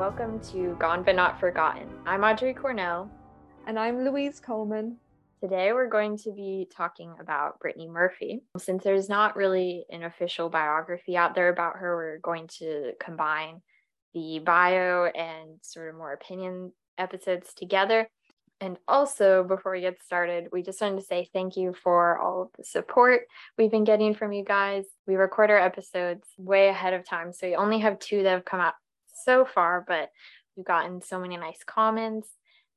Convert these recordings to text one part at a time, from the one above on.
Welcome to Gone But Not Forgotten. I'm Audrey Cornell. And I'm Louise Coleman. Today, we're going to be talking about Brittany Murphy. Since there's not really an official biography out there about her, we're going to combine the bio and sort of more opinion episodes together. And also, before we get started, we just wanted to say thank you for all of the support we've been getting from you guys. We record our episodes way ahead of time, so we only have two that have come out so far, but we've gotten so many nice comments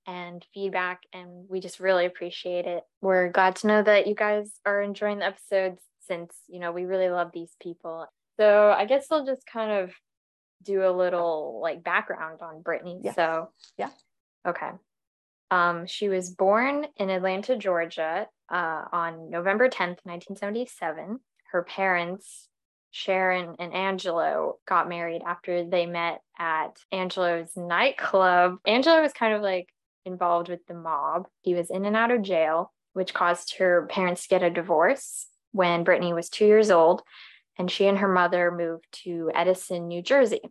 and feedback, and we just really appreciate it. We're glad to know that you guys are enjoying the episodes since, you know, we really love these people. So I guess I'll just kind of do a little like background on Brittany. Yes. So, Yeah. okay. Um, she was born in Atlanta, Georgia, uh, on November 10th, 1977. Her parents, Sharon and Angelo, got married after they met at Angelo's nightclub. Angelo was kind of like involved with the mob. He was in and out of jail, which caused her parents to get a divorce when Brittany was two years old, and she and her mother moved to Edison, New Jersey.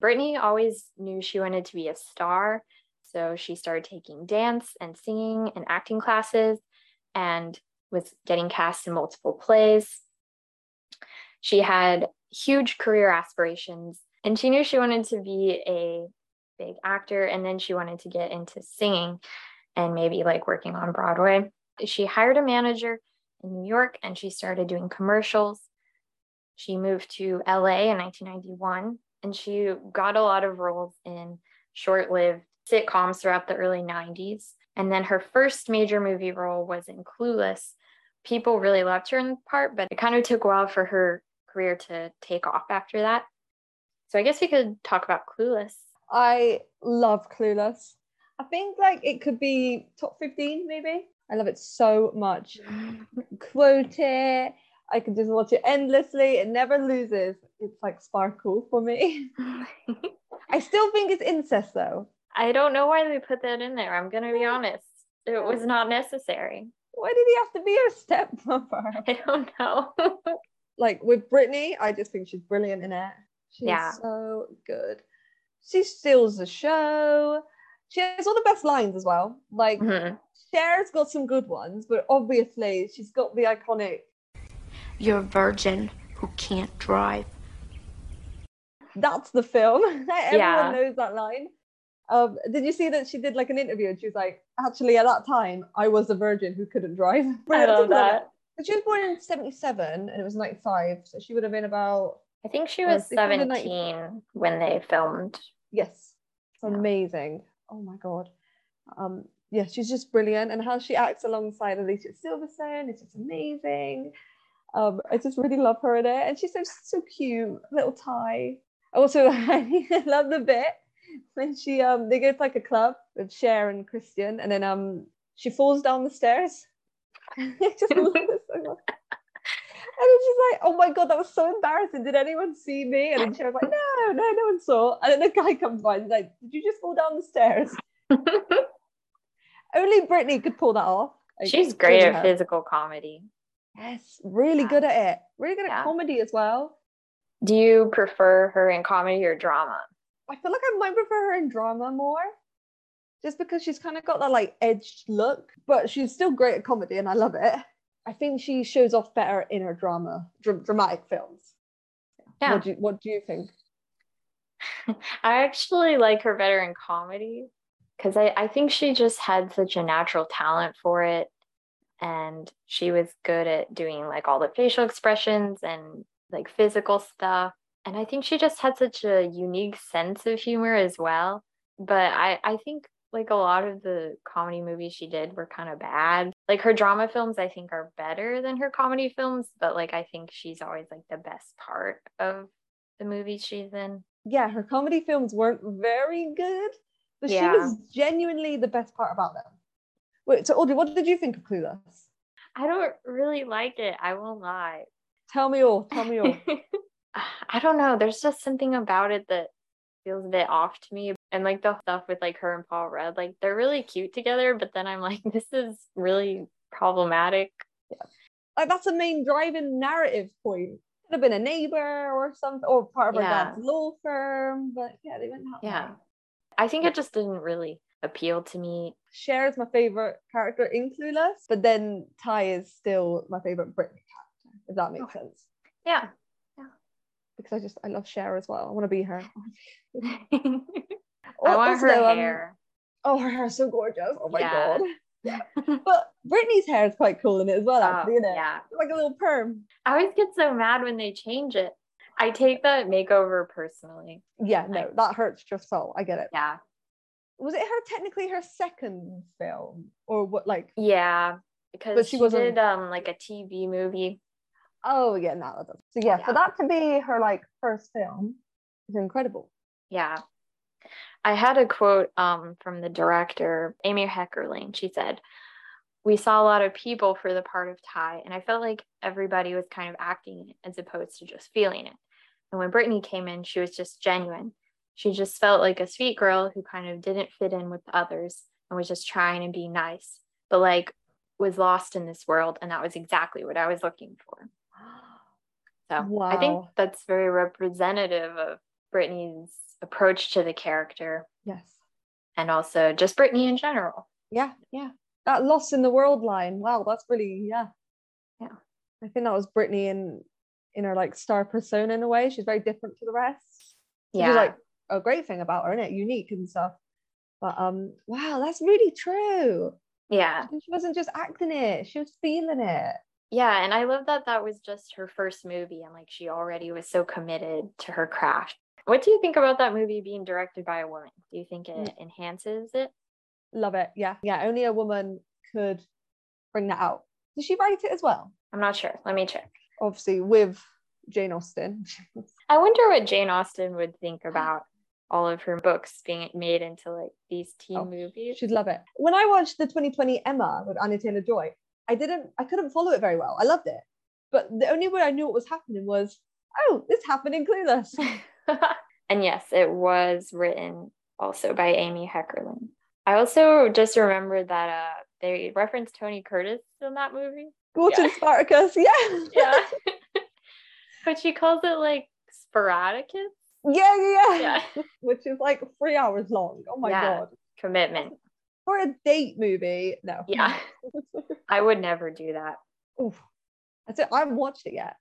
Brittany always knew she wanted to be a star, so she started taking dance and singing and acting classes and was getting cast in multiple plays. She had huge career aspirations and she knew she wanted to be a big actor and then she wanted to get into singing and maybe like working on Broadway. She hired a manager in New York and she started doing commercials. She moved to LA in 1991 and she got a lot of roles in short lived sitcoms throughout the early 90s. And then her first major movie role was in Clueless. People really loved her in part, but it kind of took a while for her career to take off after that. So I guess we could talk about Clueless. I love Clueless. I think like it could be top 15 maybe. I love it so much. Quote it. I can just watch it endlessly. It never loses. It's like sparkle for me. I still think it's incest though. I don't know why they put that in there. I'm going to be honest. It was not necessary. Why did he have to be her stepmother? I don't know. Like with Brittany, I just think she's brilliant in it. She's Yeah. so good. She steals the show. She has all the best lines as well. Like Mhm. Cher's got some good ones, but obviously she's got the iconic You're a virgin who can't drive. that's the film. Everyone Yeah. knows that line. Um, did you see that she did like an interview and she was like, actually at that time I was a virgin who couldn't drive. I love that. But she was born in 77 and it was 95, so she would have been about I think she was they filmed in 17 when they filmed. yes, it's Yeah. amazing. Oh my god. Um, yeah, she's just brilliant, and how she acts alongside Alicia Silverstone is just amazing. Um, I just really love her in it, and she's so so cute, little Tai. Also, I love the bit when she um they go to like a club with Cher and Christian, and then um she falls down the stairs. Just love it so much. And then she's like, "Oh my god, that was so embarrassing! Did anyone see me?" And then Cher's like, "No, no, no one saw." And then the guy comes by and he's like, "Did you just fall down the stairs?" Only Brittany could pull that off. Like, She's great at her. physical comedy. Yes, really Yeah. good at it. Really good at Yeah. comedy as well. Do you prefer her in comedy or drama? I feel like I might prefer her in drama more, just because she's kind of got that like edged look, but she's still great at comedy, and I love it. I think she shows off better in her drama, dr- dramatic films. Yeah. What do you, what do you think? I actually like her better in comedy because I, I think she just had such a natural talent for it. And she was good at doing like all the facial expressions and like physical stuff. And I think she just had such a unique sense of humor as well. But I, I think like a lot of the comedy movies she did were kind of bad. Like her drama films, I think are better than her comedy films. But like I think she's always like the best part of the movies she's in. Yeah, her comedy films weren't very good, but Yeah. she was genuinely the best part about them. Wait, so Audrey, what did you think of Clueless? I don't really like it. I won't lie. Tell me all. Tell me all. I don't know. There's just something about it that feels a bit off to me. And like the stuff with like her and Paul Rudd, like they're really cute together, but then I'm like, this is really problematic. like that's a main driving narrative point. Could have been a neighbor or something, or part of her Yeah. dad's law firm. But yeah, they went Yeah. I think it just didn't really appeal to me. Cher is my favorite character in Clueless, but then Tai is still my favorite Brittany character, if that makes Okay. sense. Yeah. Because I just I love Cher as well. I want to be her. I Oh, want also, her um, hair. oh, her hair is so gorgeous. Oh my Yeah. god. But Brittany's hair is quite cool in it as well, Oh, actually, isn't it? yeah. Like a little perm. I always get so mad when they change it. I take that makeover personally. Yeah, no, Like- that hurts your soul. I get it. Yeah. Was it her technically her second film? Or what like Yeah. Because she she, wasn't- did um like a TV movie. Oh yeah, no, that does. So yeah, for that to be her like first film is incredible. Yeah. I had a quote um from the director, Amy Heckerling. She said, We saw a lot of people for the part of Tai, and I felt like everybody was kind of acting it as opposed to just feeling it. And when Brittany came in, she was just genuine. She just felt like a sweet girl who kind of didn't fit in with the others and was just trying to be nice, but like was lost in this world. And that was exactly what I was looking for. So I think that's very representative of Brittany's approach to the character Yes. and also just Brittany in general. Yeah. Yeah. That lost in the world line. Wow, that's really yeah. Yeah. I think that was Brittany in in her like star persona in a way. She's very different to the rest. Which Yeah. is like a great thing about her, isn't it? Unique and stuff. But um, wow, that's really true. yeah. She wasn't just acting it; she was feeling it. Yeah. And I love that that was just her first movie and like she already was so committed to her craft. What do you think about that movie being directed by a woman? Do you think it Mm. enhances it? Love it. Yeah, yeah. Only a woman could bring that out. Did she write it as well? I'm not sure. Let me check. Obviously, with Jane Austen. I wonder what Jane Austen would think about all of her books being made into like these teen Oh, movies. She'd love it. When I watched the 2020 Emma with Anya Taylor Joy, I didn't, I couldn't follow it very well. I loved it, but the only way I knew what was happening was, oh, this happened in Clueless. and yes, it was written also by Amy Heckerling. I also just remembered that uh, they referenced Tony Curtis in that movie. Gordon Yeah. Spartacus, yeah, Yeah. but she calls it like Sporadicus. yeah, yeah, yeah. Yeah. Which is like three hours long. Oh my Yeah. god, Commitment. for a date movie, no. Yeah. I would never do that. Oof. That's it. I haven't watched it yet.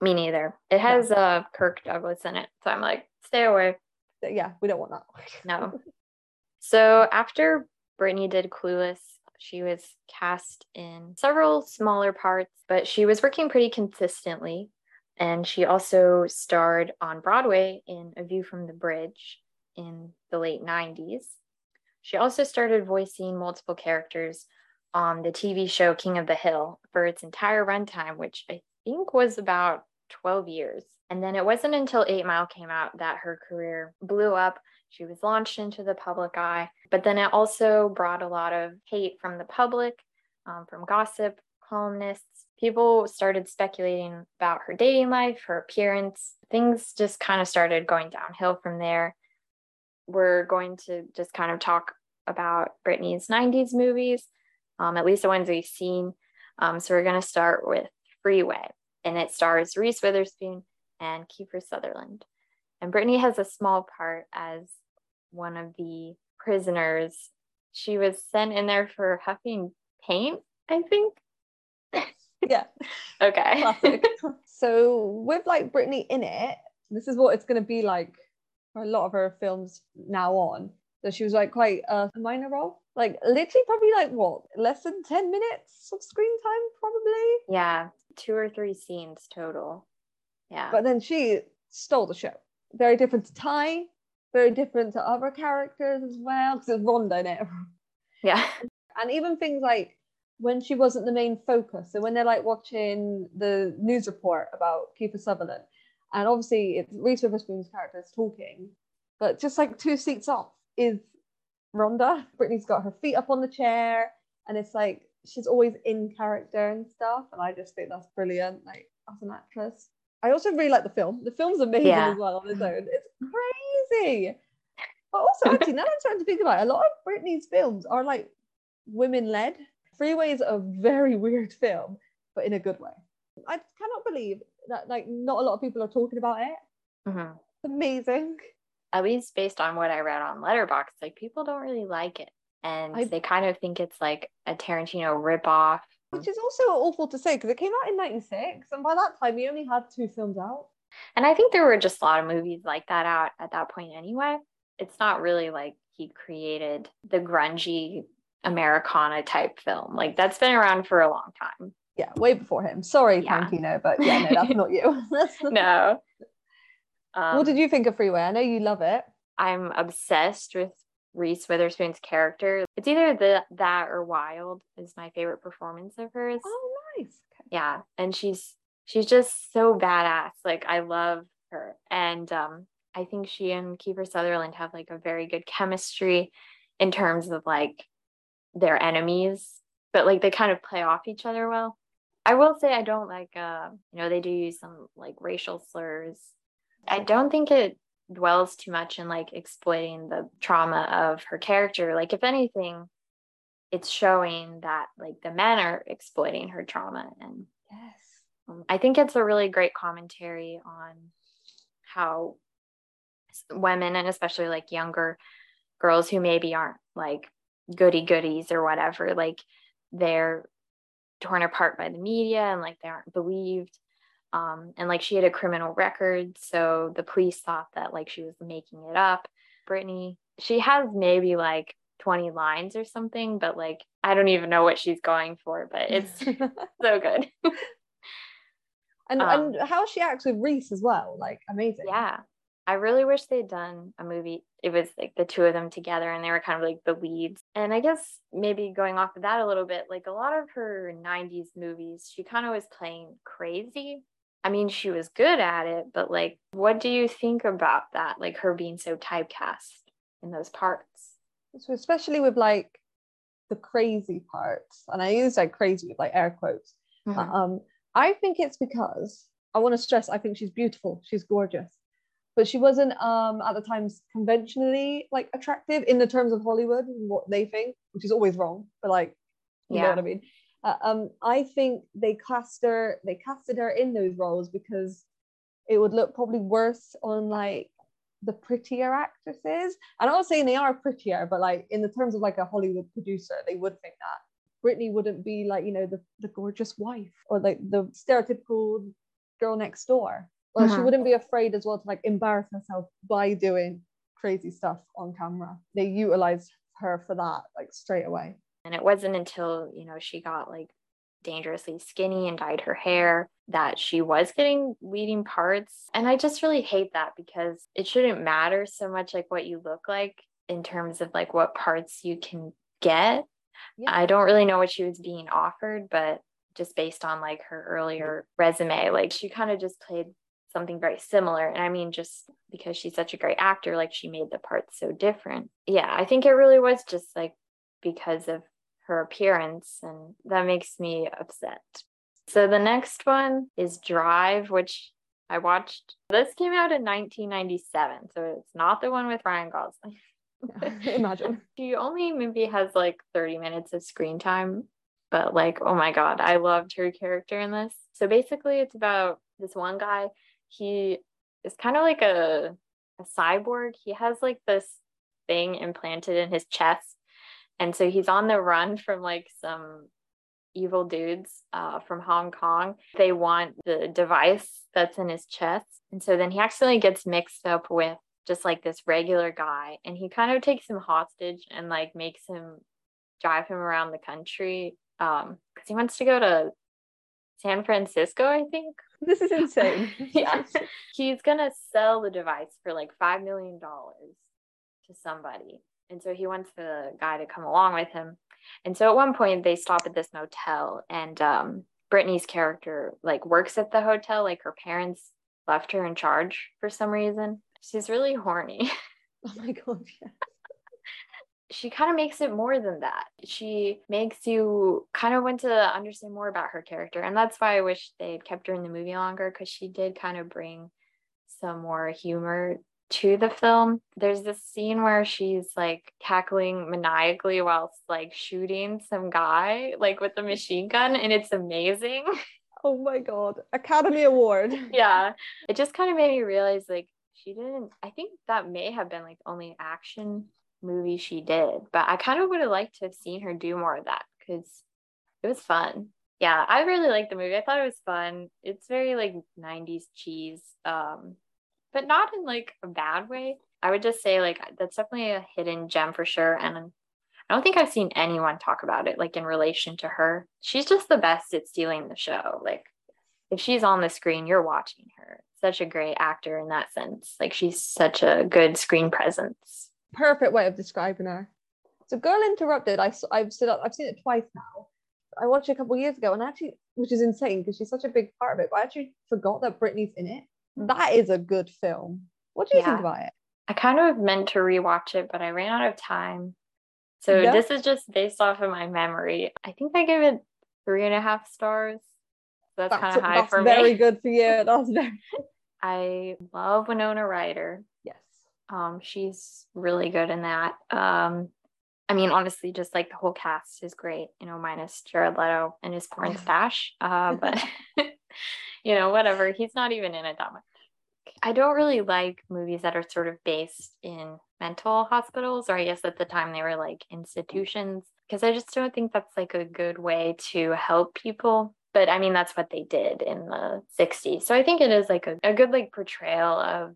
Me neither. It has uh Kirk Douglas in it. So I'm like, stay away. Yeah, we don't want that. No. So after Brittany did Clueless, she was cast in several smaller parts, but she was working pretty consistently. And she also starred on Broadway in A View from the Bridge in the late 90s. She also started voicing multiple characters on the TV show King of the Hill for its entire runtime, which I think was about 12 years. And then it wasn't until Eight Mile came out that her career blew up. She was launched into the public eye, but then it also brought a lot of hate from the public, um, from gossip, columnists. People started speculating about her dating life, her appearance. Things just kind of started going downhill from there. We're going to just kind of talk about Brittany's 90s movies, um, at least the ones we've seen. Um, so we're going to start with Freeway, and it stars Reese Witherspoon and Kiefer Sutherland. And Brittany has a small part as one of the prisoners. She was sent in there for huffing paint, I think. yeah, Okay. so with like Brittany in it, this is what it's going to be like for a lot of her films now on. So she was like quite a minor role, like literally probably like what less than ten minutes of screen time, probably. yeah, two or three scenes total. Yeah. But then she stole the show. Very different to Tai, very different to other characters as well, because it's Rhonda in it. yeah. and even things like when she wasn't the main focus. So when they're like watching the news report about Kiefer Sutherland, and obviously it's Reese Witherspoon's character is talking, but just like two seats off is Rhonda. Brittany's got her feet up on the chair, and it's like she's always in character and stuff. And I just think that's brilliant, like as an actress. I also really like the film. The film's amazing Yeah. as well on its own. It's crazy. But also, actually, now I'm starting to think about it, a lot of Brittany's films are like women led. Freeway is a very weird film, but in a good way. I cannot believe that like not a lot of people are talking about it. Mhm. It's amazing. At least based on what I read on Letterboxd, like people don't really like it. And I- they kind of think it's like a Tarantino ripoff. Which is also awful to say because it came out in 96 and by that time he only had two films out. And I think there were just a lot of movies like that out at that point anyway. It's not really like he created the grungy Americana type film. Like that's been around for a long time. Yeah, way before him. Sorry, Yeah. Tarantino, but yeah, no, that's not you. That's not- No. Um, what did you think of Freeway? I know you love it. I'm obsessed with Reese Witherspoon's character. It's either the that or Wild is my favorite performance of hers. Oh, nice. Okay. Yeah, and she's she's just so badass. Like I love her, and um, I think she and Kiefer Sutherland have like a very good chemistry in terms of like their enemies, but like they kind of play off each other well. I will say I don't like uh, you know, they do use some like racial slurs. I don't think it dwells too much in like exploiting the trauma of her character. Like if anything, it's showing that like the men are exploiting her trauma and Yes. um, I think it's a really great commentary on how women and especially like younger girls who maybe aren't like goody goodies or whatever, like they're torn apart by the media and like they aren't believed. Um, and like she had a criminal record, so the police thought that like she was making it up. Brittany, she has maybe like 20 lines or something, but like I don't even know what she's going for, but it's so good. and Um, and how she acts with Reese as well, like amazing. Yeah. I really wish they'd done a movie. It was like the two of them together and they were kind of like the leads. And I guess maybe going off of that a little bit, like a lot of her 90s movies, she kind of was playing crazy. I mean, she was good at it, but like, what do you think about that? Like her being so typecast in those parts? So especially with like the crazy parts, and I use like crazy with like air quotes. Mhm. Um, I think it's because I want to stress. I think she's beautiful. She's gorgeous, but she wasn't um at the times conventionally like attractive in the terms of Hollywood and what they think, which is always wrong. But like, you know what I mean. Uh, um, I think they cast her. They casted her in those roles because it would look probably worse on like the prettier actresses. And I'm not saying they are prettier, but like in the terms of like a Hollywood producer, they would think that. Brittany wouldn't be like, you know, the, the gorgeous wife or like the stereotypical girl next door. Well, she Mhm. wouldn't be afraid as well to like embarrass herself by doing crazy stuff on camera. They utilized her for that like straight away. And it wasn't until, you know, she got like dangerously skinny and dyed her hair that she was getting leading parts. And I just really hate that because it shouldn't matter so much like what you look like in terms of like what parts you can get. Yeah. I don't really know what she was being offered, but just based on like her earlier resume, like she kind of just played something very similar. And I mean, just because she's such a great actor, like she made the parts so different. Yeah, I think it really was just like because of her appearance, and that makes me upset. So the next one is Drive, which I watched. This came out in 1997, so it's not the one with Ryan Gosling. Imagine. She only maybe has like 30 minutes of screen time, but like, oh my God, I loved her character in this. So basically, it's about this one guy. He is kind of like a, a cyborg. He has like this thing implanted in his chest. And so he's on the run from like some evil dudes uh, from Hong Kong. They want the device that's in his chest. And so then he accidentally gets mixed up with just like this regular guy and he kind of takes him hostage and like makes him drive him around the country um because he wants to go to San Francisco I think This is insane. yeah he's gonna sell the device for like five million dollars to somebody and so he wants the guy to come along with him and so at one point they stop at this motel and um Brittany's character like works at the hotel like her parents left her in charge for some reason she's really horny Oh my god, yeah. she kind of makes it more than that. She makes you kind of want to understand more about her character. And that's why I wish they'd kept her in the movie longer because she did kind of bring some more humor to the film. There's this scene where she's like cackling maniacally whilst like shooting some guy like with the machine gun and it's amazing. Oh my god. Academy Award. yeah. It just kind of made me realize like she didn't I think that may have been like only action movie she did, but I kind of would have liked to have seen her do more of that because it was fun. Yeah, I really liked the movie. I thought it was fun. It's very like 90s cheese. Um, but not in like a bad way. I would just say like that's definitely a hidden gem for sure. And I don't think I've seen anyone talk about it like in relation to her. She's just the best at stealing the show. Like if she's on the screen, you're watching her. Such a great actor in that sense. Like she's such a good screen presence. Perfect way of describing her. So Girl Interrupted, I, I've up, I've seen it twice now. I watched it a couple years ago and I actually, which is insane because she's such a big part of it, but I actually forgot that Brittany's in it. That is a good film. What do you yeah. think about it? I kind of meant to rewatch it, but I ran out of time. So yep. this is just based off of my memory. I think I gave it three and a half stars. That's, that's kind of high for me. Very good for you. That's very. I love Winona Ryder. Yes. Um, she's really good in that. Um, I mean, honestly, just like the whole cast is great. You know, minus Jared Leto and his porn stash. Uh, but you know, whatever. He's not even in it that much. I don't really like movies that are sort of based in mental hospitals, or I guess at the time they were like institutions, because I just don't think that's like a good way to help people. But I mean, that's what they did in the 60s. So I think it is like a, a good like portrayal of,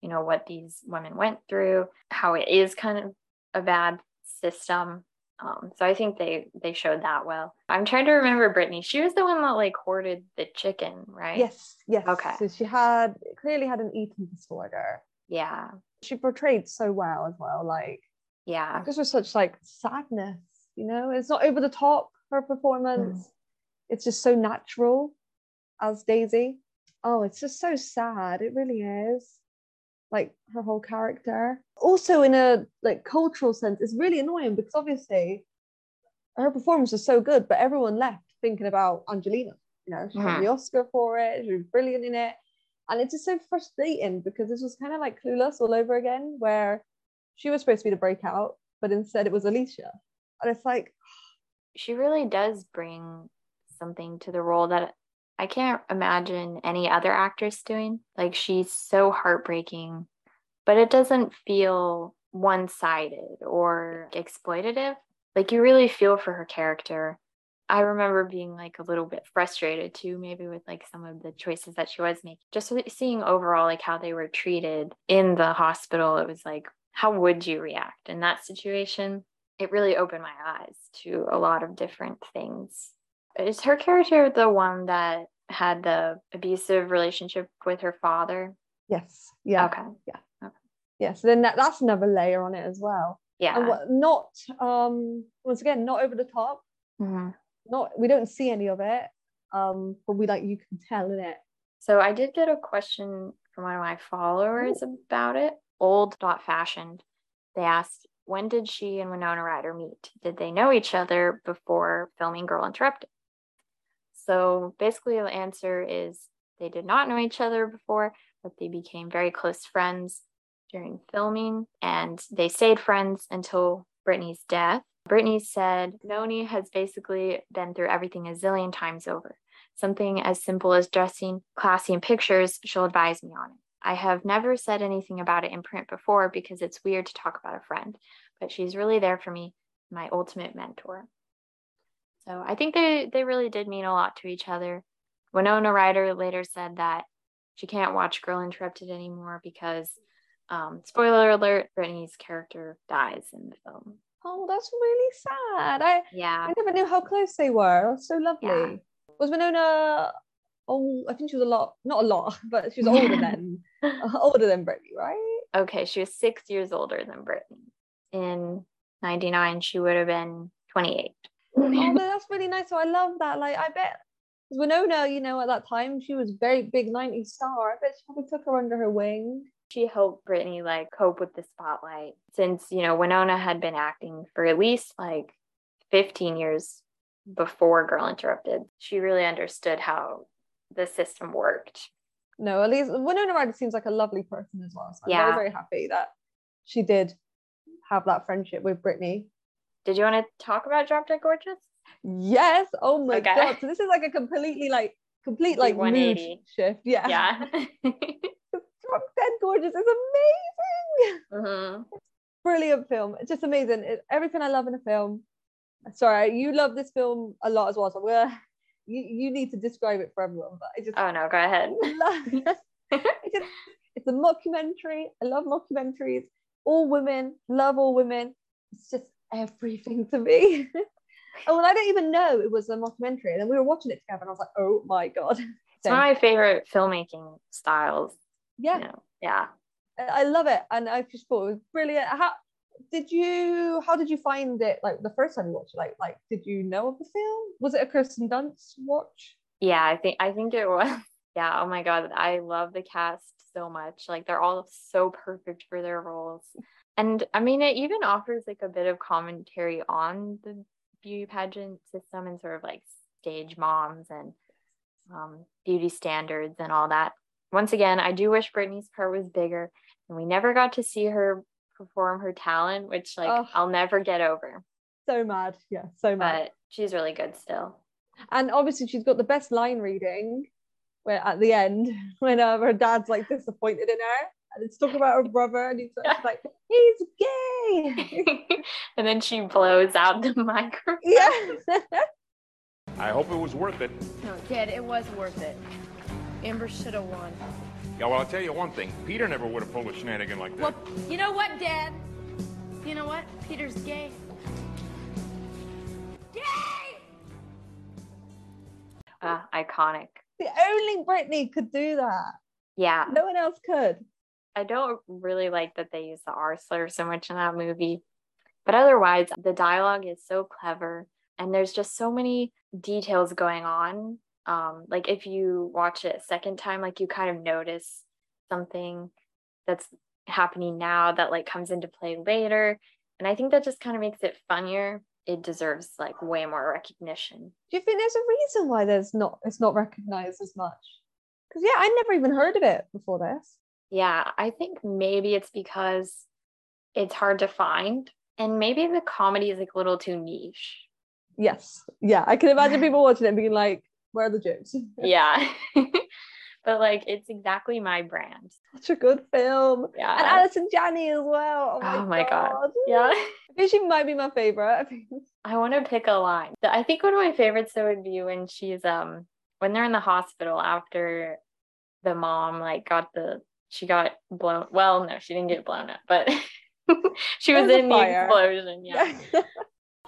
you know, what these women went through, how it is kind of a bad system um, so I think they they showed that well. I'm trying to remember Brittany. She was the one that like hoarded the chicken, right? Yes, yes. Okay. So she had clearly had an eating disorder. Yeah. She portrayed so well as well. Like, yeah, this was such like sadness. You know, it's not over the top. Her performance, mm. it's just so natural as Daisy. Oh, it's just so sad. It really is like her whole character. Also, in a like cultural sense, it's really annoying because obviously her performance was so good, but everyone left thinking about Angelina. You know, she mm-hmm. won the Oscar for it. She was brilliant in it, and it's just so frustrating because this was kind of like Clueless all over again, where she was supposed to be the breakout, but instead it was Alicia, and it's like she really does bring something to the role that I can't imagine any other actress doing. Like she's so heartbreaking, but it doesn't feel one sided or exploitative. Like you really feel for her character. I remember being like a little bit frustrated too, maybe with like some of the choices that she was making. Just seeing overall like how they were treated in the hospital, it was like, how would you react in that situation? It really opened my eyes to a lot of different things is her character the one that had the abusive relationship with her father? Yes. Yeah. Okay. Yeah. Okay. Yeah. So then that, that's another layer on it as well. Yeah. And what, not um once again not over the top. Mm-hmm. Not we don't see any of it. Um, but we like you can tell in it. So I did get a question from one of my followers Ooh. about it. Old dot fashioned. They asked when did she and Winona Ryder meet? Did they know each other before filming Girl Interrupted? So basically, the answer is they did not know each other before, but they became very close friends during filming and they stayed friends until Brittany's death. Brittany said, Noni has basically been through everything a zillion times over. Something as simple as dressing classy in pictures, she'll advise me on it. I have never said anything about it in print before because it's weird to talk about a friend, but she's really there for me, my ultimate mentor. So I think they they really did mean a lot to each other. Winona Ryder later said that she can't watch Girl Interrupted anymore because, um, spoiler alert, Brittany's character dies in the film. Oh, that's really sad. I yeah, I never knew how close they were. So lovely. Yeah. Was Winona? Oh, I think she was a lot, not a lot, but she was older than older than Brittany, right? Okay, she was six years older than Brittany. In '99, she would have been 28 oh, that's really nice. So I love that. Like, I bet Winona, you know, at that time, she was very big 90s star. I bet she probably took her under her wing. She helped Brittany like cope with the spotlight since, you know, Winona had been acting for at least like 15 years before Girl Interrupted. She really understood how the system worked. No, at least Winona Ryder seems like a lovely person as well. So I'm yeah. very, very happy that she did have that friendship with Brittany did you want to talk about Drop Dead Gorgeous? Yes. Oh my okay. god. So this is like a completely like complete like mood 180. shift. Yeah. Yeah. Drop Dead Gorgeous is amazing. Mhm. Brilliant film. It's just amazing. It, everything I love in a film. Sorry, you love this film a lot as well. So we're, you, you need to describe it for everyone. But I just Oh no, go ahead. it's, just, it's a mockumentary. I love mockumentaries. All women, love all women. It's just everything to me. oh, and I don't even know it was a mockumentary. And then we were watching it together, and I was like, oh my god. It's one of my favorite filmmaking styles. yeah, You know? Yeah. I I love it, and I just thought it was brilliant. How did you? How did you find it? Like the first time you watched it, like like did you know of the film? Was it a Kirsten Dunst watch? Yeah, I think I think it was. Yeah, oh my god, I love the cast so much. Like they're all so perfect for their roles. And I mean it even offers like a bit of commentary on the beauty pageant system and sort of like stage moms and um, beauty standards and all that. Once again, I do wish Brittany's part was bigger and we never got to see her perform her talent, which like Oh. I'll never get over. So mad, yeah, so mad. But she's really good still. and obviously she's got the best line reading where at the end when uh, her dad's like disappointed in her and it's talking about her brother and he's Yeah. like he's gay and then she blows out the microphone. yeah I hope it was worth it. No, Dad, it was worth it. Amber should have won. Yeah, well, I'll tell you one thing. Peter never would have pulled a shenanigan like that. Well, you know what, Dad? You know what? Peter's gay. Gay! Uh, iconic. the only Brittany could do that Yeah. no one else could I don't really like that they use the R slur so much in that movie. But otherwise, the dialogue is so clever and there's just so many details going on. Um, like if you watch it a second time, like you kind of notice something that's happening now that like comes into play later. And I think that just kind of makes it funnier. It deserves like way more recognition. do you think there's a reason why there's not it's not recognized as much because yeah I never even heard of it before this Yeah, I think maybe it's because it's hard to find. And maybe the comedy is like a little too niche. yes yeah I can imagine people watching it and being like where are the jokes Yeah. but like it's exactly my brand. such a good film Yeah. and. Allison Janney as well oh my, Oh my God. god Yeah. I think she might be my favorite. I want to pick a line. I think one of my favorites though would be when she's um when they're in the hospital after the mom like got the she got blown well no she didn't get blown up but she was was in the explosion yeah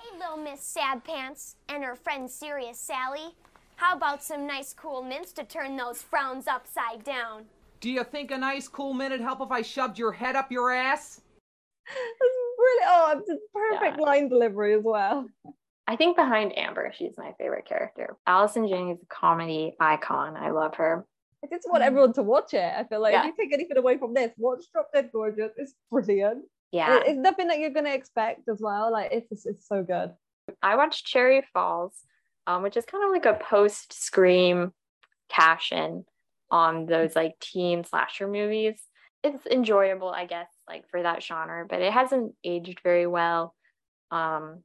Hey, little Miss Sad Pants and her friend Serious Sally. How about some nice cool mints to turn those frowns upside down? Do you think a nice cool minute help if I shoved your head up your ass? That's really oh, it's a perfect Yeah. line delivery as well. I think behind Amber, she's my favorite character. Allison Janney is a comedy icon. I love her. I just want everyone to watch it. I feel like. Yeah. if you take anything away from this, watch Drop Dead Gorgeous. It's brilliant. Yeah. It- It's nothing that you're gonna expect as well. Like it's just, it's so good. I watched Cherry Falls, um, which is kind of like a post Scream cash in on those like teen slasher movies. It's enjoyable, I guess, like for that genre, but it hasn't aged very well. Um,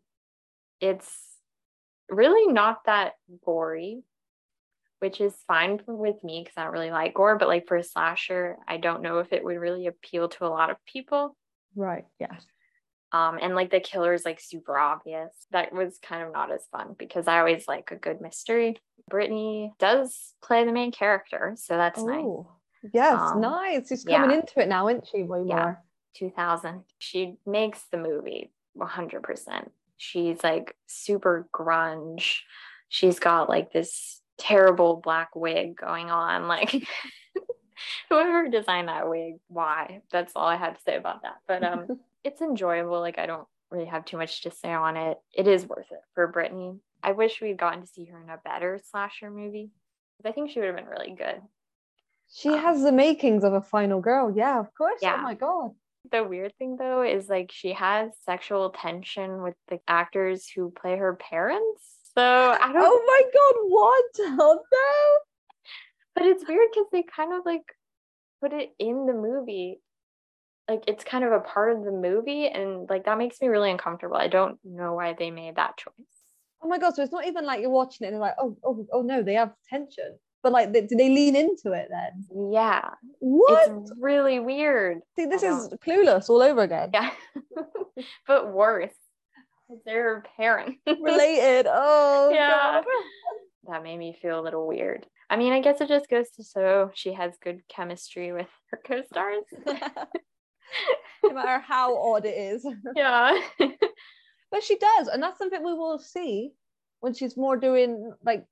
it's really not that gory, which is fine with me because I don't really like gore, but like for a slasher, I don't know if it would really appeal to a lot of people. Right. Yeah. um and like the killer is like super obvious that was kind of not as fun because i always like a good mystery brittany does play the main character so that's nice Oh. Yes, Um, nice. She's coming yeah. into it now, isn't she? Way Yeah. more. 2000 she makes the movie 100% she's like super grunge she's got like this terrible black wig going on like whoever designed that wig why that's all i had to say about that but um it's enjoyable like i don't really have too much to say on it it is worth it for brittany i wish we'd gotten to see her in a better slasher movie i think she would have been really good She has the makings of a final girl. Yeah, of course. Yeah. Oh my god. the weird thing though is like she has sexual tension with the actors who play her parents so i don't Oh my god, what? No. but it's weird because they kind of like put it in the movie like it's kind of a part of the movie and like that makes me really uncomfortable i don't know why they made that choice Oh my god, so it's not even like you're watching it and like, oh, oh, oh no, they have tension. but like, they, do they lean into it then? Yeah. What? It's really weird. See, this is clueless all over again. Yeah. but worse. They're parents. Related. Oh, Yeah. God. that made me feel a little weird. I mean, I guess it just goes to show she has good chemistry with her co-stars. no matter how odd it is. yeah. But she does, and that's something we will see when she's more doing like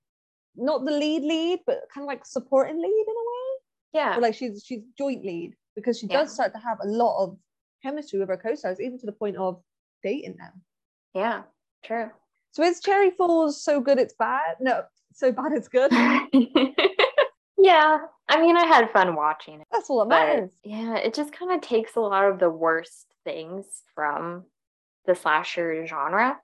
not the lead lead, but kind of like supporting lead in a way. Yeah. Or like she's she's joint lead because she Yeah. does start to have a lot of chemistry with her co-stars, even to the point of dating them. Yeah. True. So is Cherry Falls so good it's bad? No, so bad it's good. yeah. I mean, I had fun watching it. That's all that matters. yeah, it just kind of takes a lot of the worst things from the slasher genre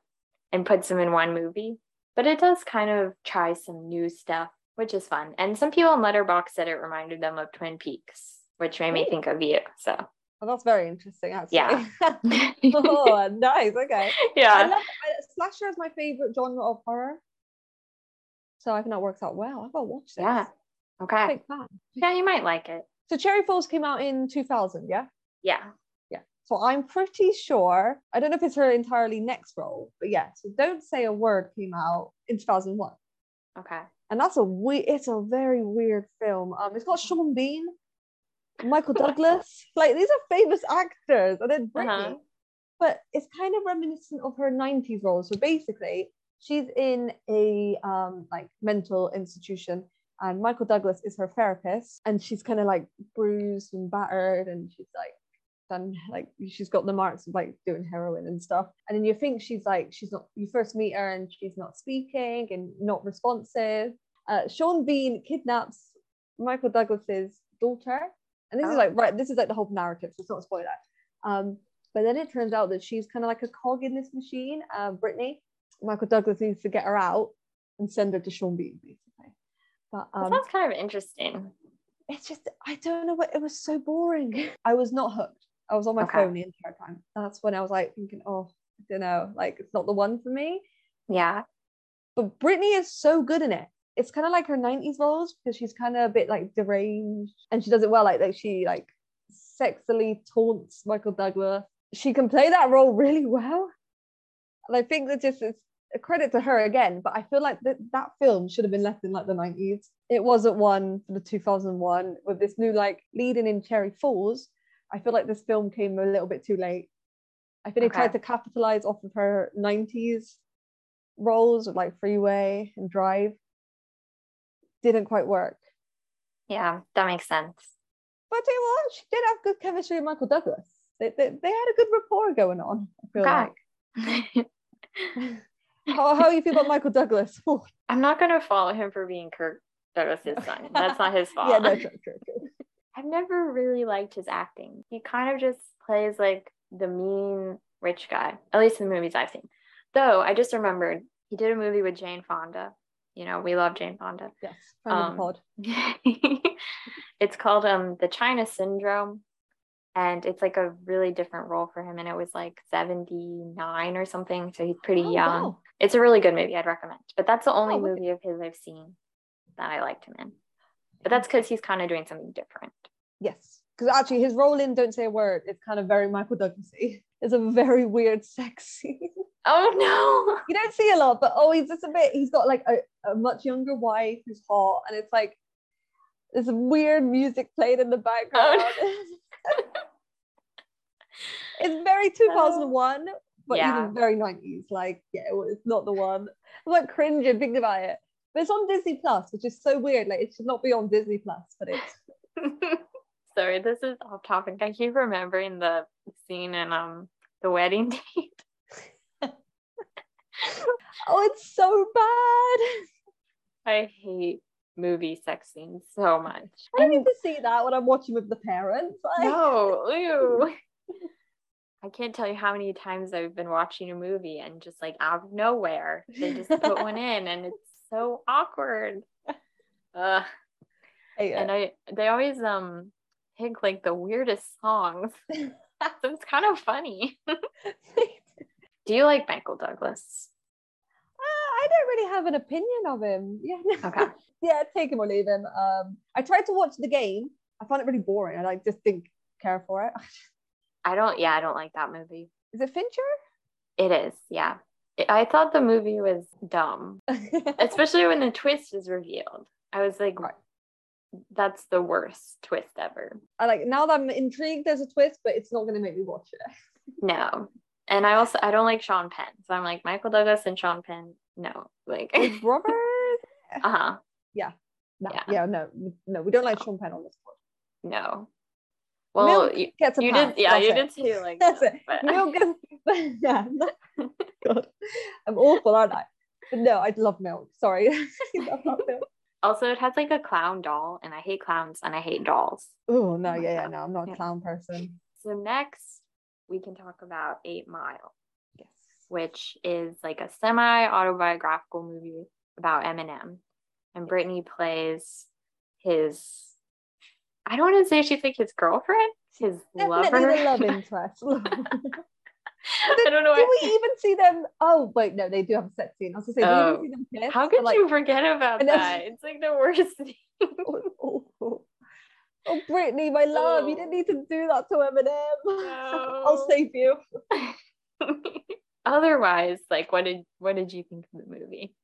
and puts them in one movie. But it does kind of try some new stuff, which is fun. And some people in Letterboxd said it reminded them of Twin Peaks, which made me think of you. So Well, that's very interesting, actually. Yeah. oh, nice. Okay. I yeah. love slasher is my favorite genre of horror. So I think that works out well. I've got to watch this. Yeah. Okay. Yeah, you might like it. So Cherry Falls came out in 2000, yeah? Yeah. Yeah. So I'm pretty sure, I don't know if it's her entirely next role, but yeah. So Don't Say a Word came out in 2001. Okay. And that's a we it's a very weird film. Um, it's got Sean Bean, Michael Douglas. Like these are famous actors, and then Brittany. Uh-huh. But it's kind of reminiscent of her 90s role. So basically, she's in a um like mental institution, and Michael Douglas is her therapist, and she's kind of like bruised and battered, and she's like done like she's got the marks of like doing heroin and stuff. And then you think she's like she's not you first meet her and she's not speaking and not responsive. Uh, Sean Bean kidnaps Michael Douglas's daughter, and this is Oh. like right. This is like the whole narrative, so it's not a spoiler. Um, but then it turns out that she's kind of like a cog in this machine. Uh, Brittany, Michael Douglas needs to get her out and send her to Sean Bean, basically. But um, sounds kind of interesting. it's just I don't know what it was so boring. I was not hooked. I was on my Okay. phone the entire time. That's when I was like thinking, oh, I don't know, like it's not the one for me. Yeah. But Brittany is so good in it. It's kind of like her 90s roles because she's kind of a bit like deranged and she does it well. Like, like she like sexily taunts Michael Douglas. She can play that role really well. And I think that just it's a credit to her again, but I feel like that that film should have been left in like the 90s. It wasn't one for the 2001 with this new like leading in Cherry Falls. I feel like this film came a little bit too late. I think they tried to capitalize off of her 90s roles of like Freeway and Drive. Didn't quite work. Yeah. That makes sense. But you what, she did have good chemistry with Michael Douglas. They, they, they had a good rapport going on, I feel Okay. like. How, how you feel about Michael Douglas? I'm not gonna follow him for being Kirk Douglas's son. That's not his fault. yeah, no, true, true, true. I've never really liked his acting. He kind of just plays like the mean rich guy, at least in the movies I've seen. Though I just remembered he did a movie with Jane Fonda. You know, we love Jane Fonda. Yes, Um, the pod. it's called um the China Syndrome. And it's like a really different role for him. And it was like 79 or something. So he's pretty Oh, young. wow. It's a really good movie. I'd recommend. But that's the only Oh, movie of his I've seen that I liked him in. But that's because he's kind of doing something different. Yes, because actually his role in Don't Say a Word is kind of very Michael Douglasy. It's a very weird sex scene. Oh no. you don't see a lot, but oh, he's just a bit. He's got like a, a much younger wife who's hot, and it's like there's weird music played in the background. it's very 2001, but Yeah. even very 90s. Like, yeah, it's not the one. I'm like cringing thinking about it. But it's on Disney Plus, which is so weird. Like, it should not be on Disney Plus, but it's Sorry, this is off topic. I keep remembering the scene in um the wedding date. Oh, it's so bad. I hate movie sex scenes so much. I don't need to see that when I'm watching with the parents. Like, No, ew. I can't tell you how many times I've been watching a movie and just like out of nowhere they just put one in and it's so awkward. Hate And. I they always um pick like the weirdest songs. so it's kind of funny. Do you like Michael Douglas? Uh, I don't really have an opinion of him. Yeah. no. Okay. yeah, take him or leave him. Um, I tried to watch the game. I found it really boring. I like just didn't care for it. I don't. Yeah, I don't like that movie. Is it Fincher? It is. Yeah. I thought the movie was dumb, especially when the twist is revealed. I was like, Right. that's the worst twist ever. I like now that I'm intrigued. There's a twist, but it's not going to make me watch it. No. And I also I don't like Sean Penn. So I'm like Michael Douglas and Sean Penn. No. Like With Robert? uh-huh. No, Yeah. yeah. no, no, we don't like Sean Penn on this one. No. Well, Milk you, gets a you pass. did yeah, That's you it. did too. Like That's no, it. but- Milk gets yeah. God, I'm awful, aren't I? But no, I love milk. Sorry. Milk. also it has like a clown doll, and I hate clowns and I hate dolls. Oh no, yeah, yeah, no, I'm not a Yeah. clown person. So next we can talk about Eight Mile. Yes. which is like a semi autobiographical movie about Eminem. And Brittany plays his, I don't want to say she's like his girlfriend, his Definitely lover. love interest. I don't know. do we even see them? Oh wait, no, they do have a sex scene. I was gonna say, do we Oh. even see them kiss? How could like, you forget about that? It's like the worst thing. Oh, oh, oh, Brittany, my love, you didn't need to do that to Eminem. I'll save you. Otherwise, like, what did what did you think of the movie?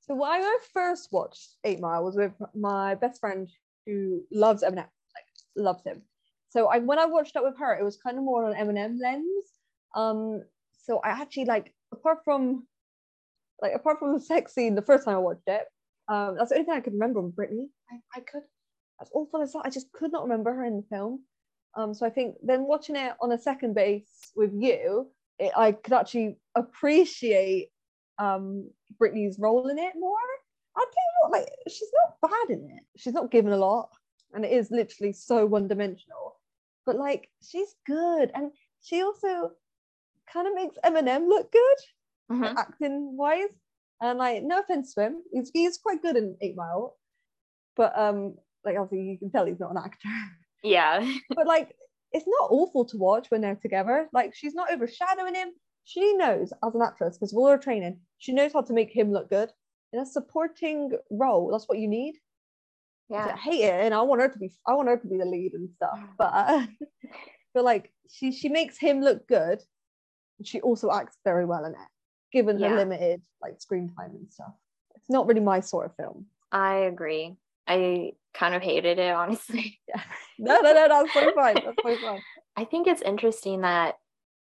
So when I first watched Eight Mile was with my best friend who loves Eminem, like loves him. So I when I watched it with her, it was kind of more on an Eminem lens. Um, so I actually like apart from like apart from the sex scene the first time I watched it, um, that's the only thing I could remember with Brittany. I, I could as awful as that, I just could not remember her in the film. Um, so I think then watching it on a second base with you, it, I could actually appreciate um Brittany's role in it more. I'll tell you what, like she's not bad in it. She's not given a lot, and it is literally so one-dimensional. But like she's good, and she also kind of makes Eminem look good, Mhm. acting wise. And like, no offense to him, he's, he's quite good in Eight Mile, but um, like obviously you can tell he's not an actor. Yeah. but like, it's not awful to watch when they're together. Like, she's not overshadowing him. She knows as an actress because of all her training, she knows how to make him look good. In a supporting role, that's what you need. Yeah. I hate it, and I want her to be. I want her to be the lead and stuff. But uh, but like, she she makes him look good. and She also acts very well in it, given her limited like screen time and stuff. It's not really my sort of film. I agree. I kind of hated it, honestly. No, no, no, that's fine. That's fine. I think it's interesting that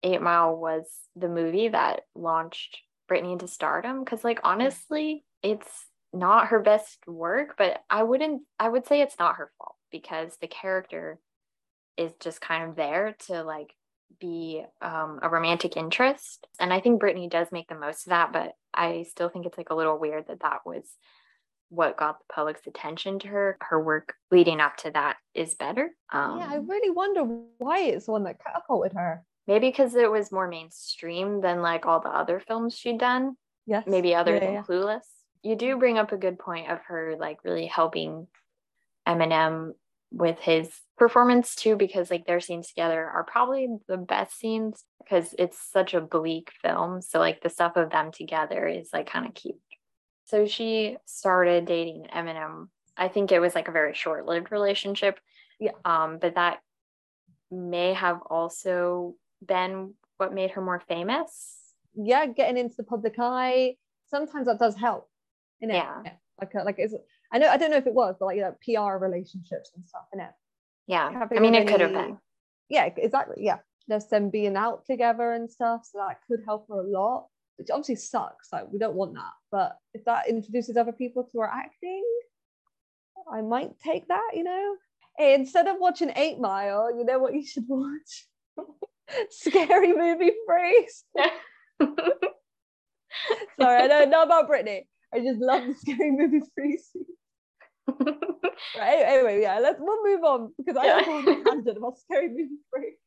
Eight Mile was the movie that launched Brittany into stardom because, like, honestly, it's not her best work, but I wouldn't, I would say it's not her fault because the character is just kind of there to like be um, a romantic interest. And I think Brittany does make the most of that, but I still think it's like a little weird that that was what got the public's attention to her. Her work leading up to that is better. Um, yeah, I really wonder why it's the one that catapulted her. Maybe because it was more mainstream than like all the other films she'd done, Yes. maybe other Yeah, than yeah. Clueless. You do bring up a good point of her like really helping Eminem with his performance too, because like their scenes together are probably the best scenes because it's such a bleak film. So like the stuff of them together is like kind of cute. So she started dating Eminem. I think it was like a very short-lived relationship. Yeah. Um, but that may have also been what made her more famous. yeah, getting into the public eye. Sometimes that does help. Yeah. like like is I know I don't know if it was, but like you know, PR relationships and stuff. Know, Yeah. Having I mean, a it could have been. yeah, exactly. Yeah, there's them being out together and stuff, so that could help her a lot. Which obviously sucks. Like we don't want that, but if that introduces other people to our acting, I might take that. You know, hey, instead of watching Eight Mile, you know what you should watch? Scary movie phrase. Sorry, I don't know about Brittany. I just love the scary movie phrase. Right. Anyway, yeah, let's we'll move on because I Yeah. whole tangent about scary movie phrase.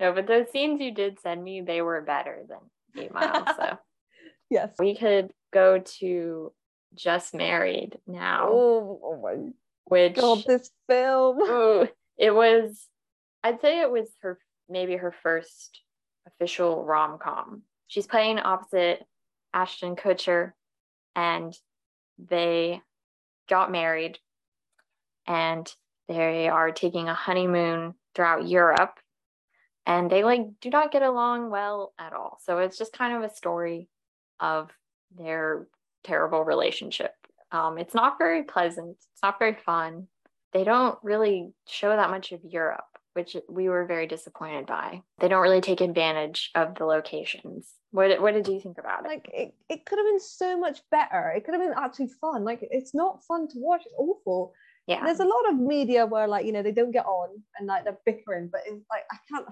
no, but those scenes you did send me, they were better than Eight Miles. So Yes. we could go to Just Married now, Oh, oh my which god, this film. ooh, it was, I'd say it was her maybe her first official rom com. She's playing opposite Ashton Kutcher, and they got married and they are taking a honeymoon throughout Europe and they like do not get along well at all. So it's just kind of a story of their terrible relationship. Um, it's not very pleasant. It's not very fun. They don't really show that much of Europe, which we were very disappointed by. They don't really take advantage of the locations. What What did you think about it? Like it, it could have been so much better. It could have been actually fun. Like it's not fun to watch. It's awful. Yeah. There's a lot of media where like you know they don't get on and like they're bickering, but it's like I can't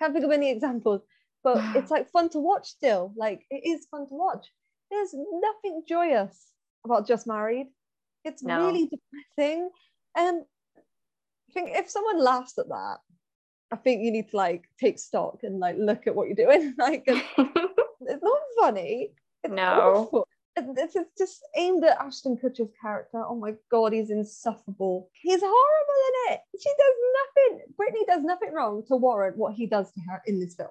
can't think of any examples. But it's like fun to watch still. Like it is fun to watch. There's nothing joyous about Just Married. It's No. really depressing. And I think if someone laughs at that, I think you need to like take stock and like look at what you're doing. like it's it's not funny. It's No. awful. This is just aimed at Ashton Kutcher's character. Oh my god, he's insufferable. He's horrible in it. She does nothing. Brittany does nothing wrong to warrant what he does to her in this film.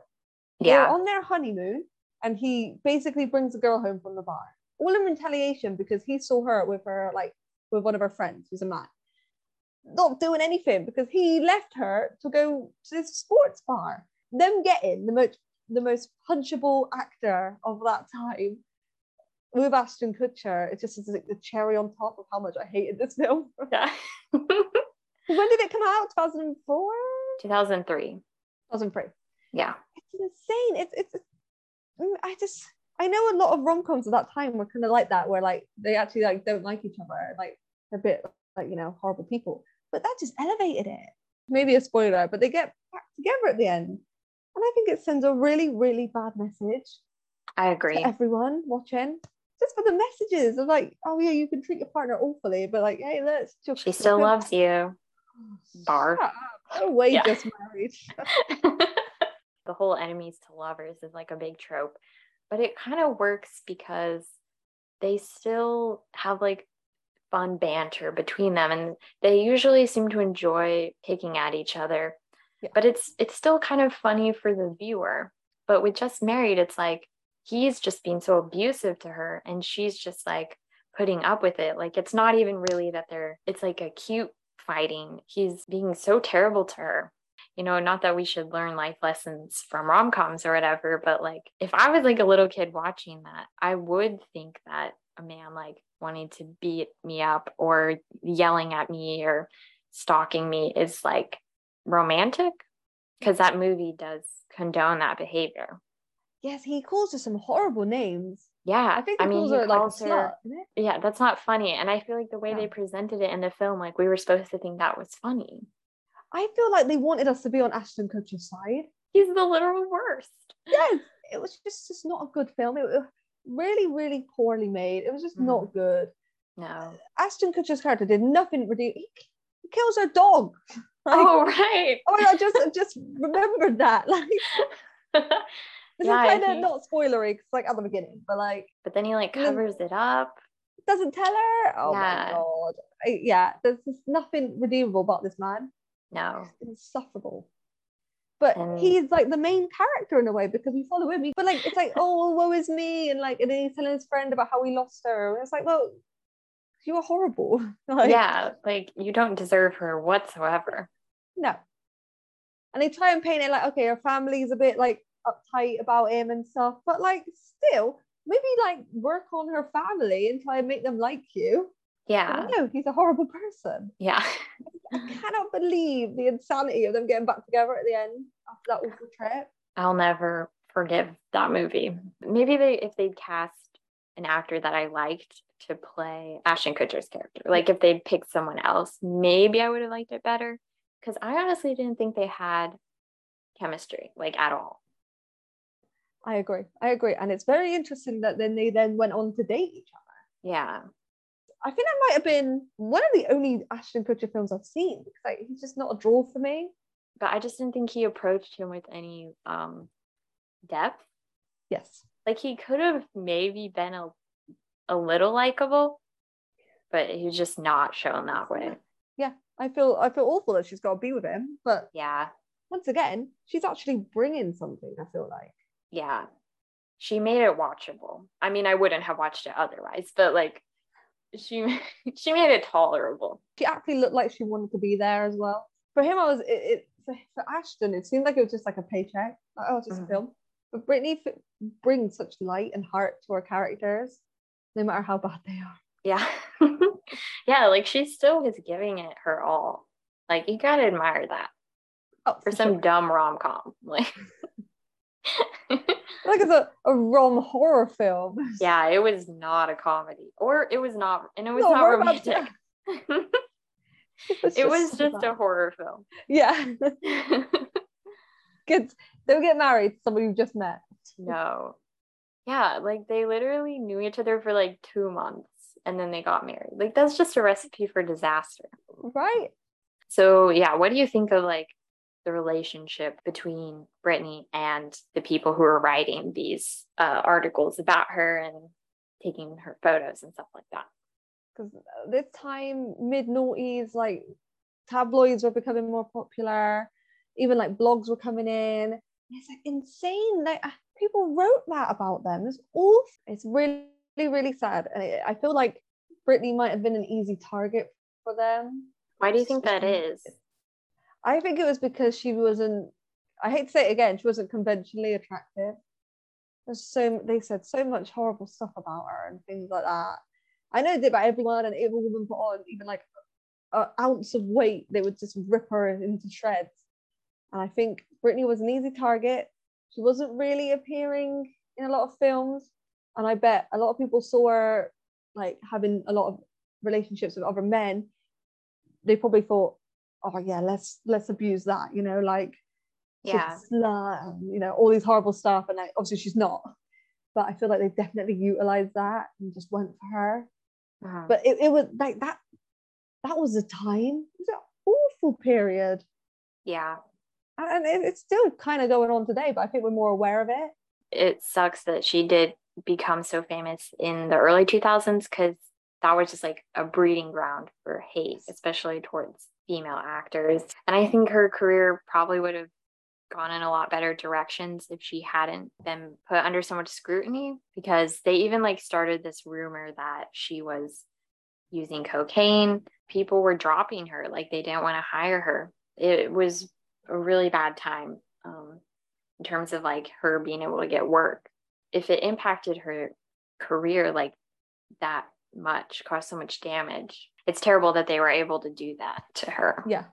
They're yeah. on their honeymoon, and he basically brings a girl home from the bar, all in retaliation because he saw her with her like with one of her friends who's a man. Not doing anything because he left her to go to this sports bar. Them getting the most the most punchable actor of that time with Ashton Kutcher. It just is like the cherry on top of how much I hated this film. yeah. when did it come out? 2004? 2003. 2003. Yeah. it's insane. It's it's mm, I just I know a lot of rom coms at that time were kind of like that, where like they actually like don't like each other, like they're a bit like you know horrible people. But that just elevated it. Maybe a spoiler, but they get back together at the end, and I think it sends a really really bad message I agree. everyone watching. Just for the messages of like, oh yeah, you can treat your partner awfully, but like, hey, let's just She still loves you. Oh wait, Yeah. just married. the whole enemies to lovers is like a big trope, but it kind of works because they still have like fun banter between them and they usually seem to enjoy picking at each other. Yeah. But it's it's still kind of funny for the viewer. But with just married, it's like he's just being so abusive to her and she's just like putting up with it. Like it's not even really that they're it's like a cute fighting. He's being so terrible to her you know, not that we should learn life lessons from rom coms or whatever, but like if I was like a little kid watching that, I would think that a man like wanting to beat me up or yelling at me or stalking me is like romantic because that movie does condone that behavior. Yes, he calls her some horrible names. Yeah, I think he I mean, calls he her like a calls her. slut, isn't it? Yeah, that's not funny, and I feel like the way No. they presented it in the film, like we were supposed to think that was funny. I feel like they wanted us to be on Ashton Kutcher's side. He's the literal worst. Yes, it was just, just not a good film. It was really, really poorly made. It was just not mm-hmm. good. No. Ashton Kutcher's character did nothing redeem. He, he kills her dog. Like, Oh right. oh god, just I just remembered that. Like this Yeah, is kind of not spoilery because like at the beginning, but like but then he like covers it up. doesn't tell her. Oh Yeah. my god. I- yeah, there's just nothing redeemable about this man. No. insufferable. But he's like the main character in a way because we follow him. But like it's like, oh, woe is me, and like and then he's telling his friend about how he lost her. And it's like, well, you were horrible. like, yeah, like you don't deserve her whatsoever. no. And they try and paint it like, okay, her family's a bit like uptight about him and stuff, but like still, maybe like work on her family and try and make them like you. Yeah. No, he's a horrible person. Yeah. I cannot believe the insanity of them getting back together at the end after that awful trip. I'll never forgive that movie. Maybe they if they'd cast an actor that I liked to play Ashton Kutcher's character. Like if they'd picked someone else, maybe I would have liked it better. Because I honestly didn't think they had chemistry, like at all. I agree. I agree. And it's very interesting that then they then went on to date each other. Yeah. I think that might have been one of the only Ashton Kutcher films I've seen like, he's just not a draw for me. But I just didn't think he approached him with any um depth. Yes. Like he could have maybe been a a little likable, but he was just not shown that way. Yeah. I feel I feel awful that she's got to be with him, but Yeah. once again, she's actually bringing something. I feel like Yeah. she made it watchable. I mean, I wouldn't have watched it otherwise, but like she she made it tolerable. She actually looked like she wanted to be there as well. For him, I was it, it for, for Ashton. It seemed like it was just like a paycheck. Like, oh, just Mhm. a film. But Brittany f- brings such light and heart to her characters, no matter how bad they are. Yeah. yeah, like she still was giving it her all. Like you gotta admire that Oh, for for some sure. dumb rom com. Like like it's a, a rom horror film. yeah, it was not a comedy. Or it was not and it was No, not we're about to- romantic. It was so just a horror film. yeah. Kids, don't get married to somebody you just met. no. Yeah, like they literally knew each other for like two months and then they got married. Like that's just a recipe for disaster. Right? So yeah, what do you think of like the relationship between Brittany and the people who are writing these uh, articles about her and taking her photos and stuff like that? Because this time, mid noughties, like tabloids were becoming more popular. Even like blogs were coming in. It's like insane. Like people wrote that about them. It's awful. It's really, really sad. And I- I feel like Brittany might have been an easy target for them. Why do you think that is? I think it was because she wasn't. I hate to say it again. She wasn't conventionally attractive. There's so they said so much horrible stuff about her and things like that. I know did about everyone, and every woman put on even like an ounce of weight, they would just rip her into shreds. And I think Brittany was an easy target. She wasn't really appearing in a lot of films, and I bet a lot of people saw her like having a lot of relationships with other men. They probably thought, oh yeah, let's let's abuse that, you know, like Yeah. and, you know, all these horrible stuff. And like, obviously she's not, but I feel like they definitely utilized that and just went for her. Uh-huh. But it, it was like that. That was a time. It was an awful period, yeah, and it, it's still kind of going on today. But I think we're more aware of it. it sucks that she did become so famous in the early 2000s because that was just like a breeding ground for hate, especially towards female actors. And I think her career probably would have gone in a lot better directions if she hadn't been put under so much scrutiny because they even like started this rumor that she was using cocaine. People were dropping her, like they didn't want to hire her. It was a really bad time um, in terms of like her being able to get work. If it impacted her career like that much, caused so much damage, it's terrible that they were able to do that to her Yeah,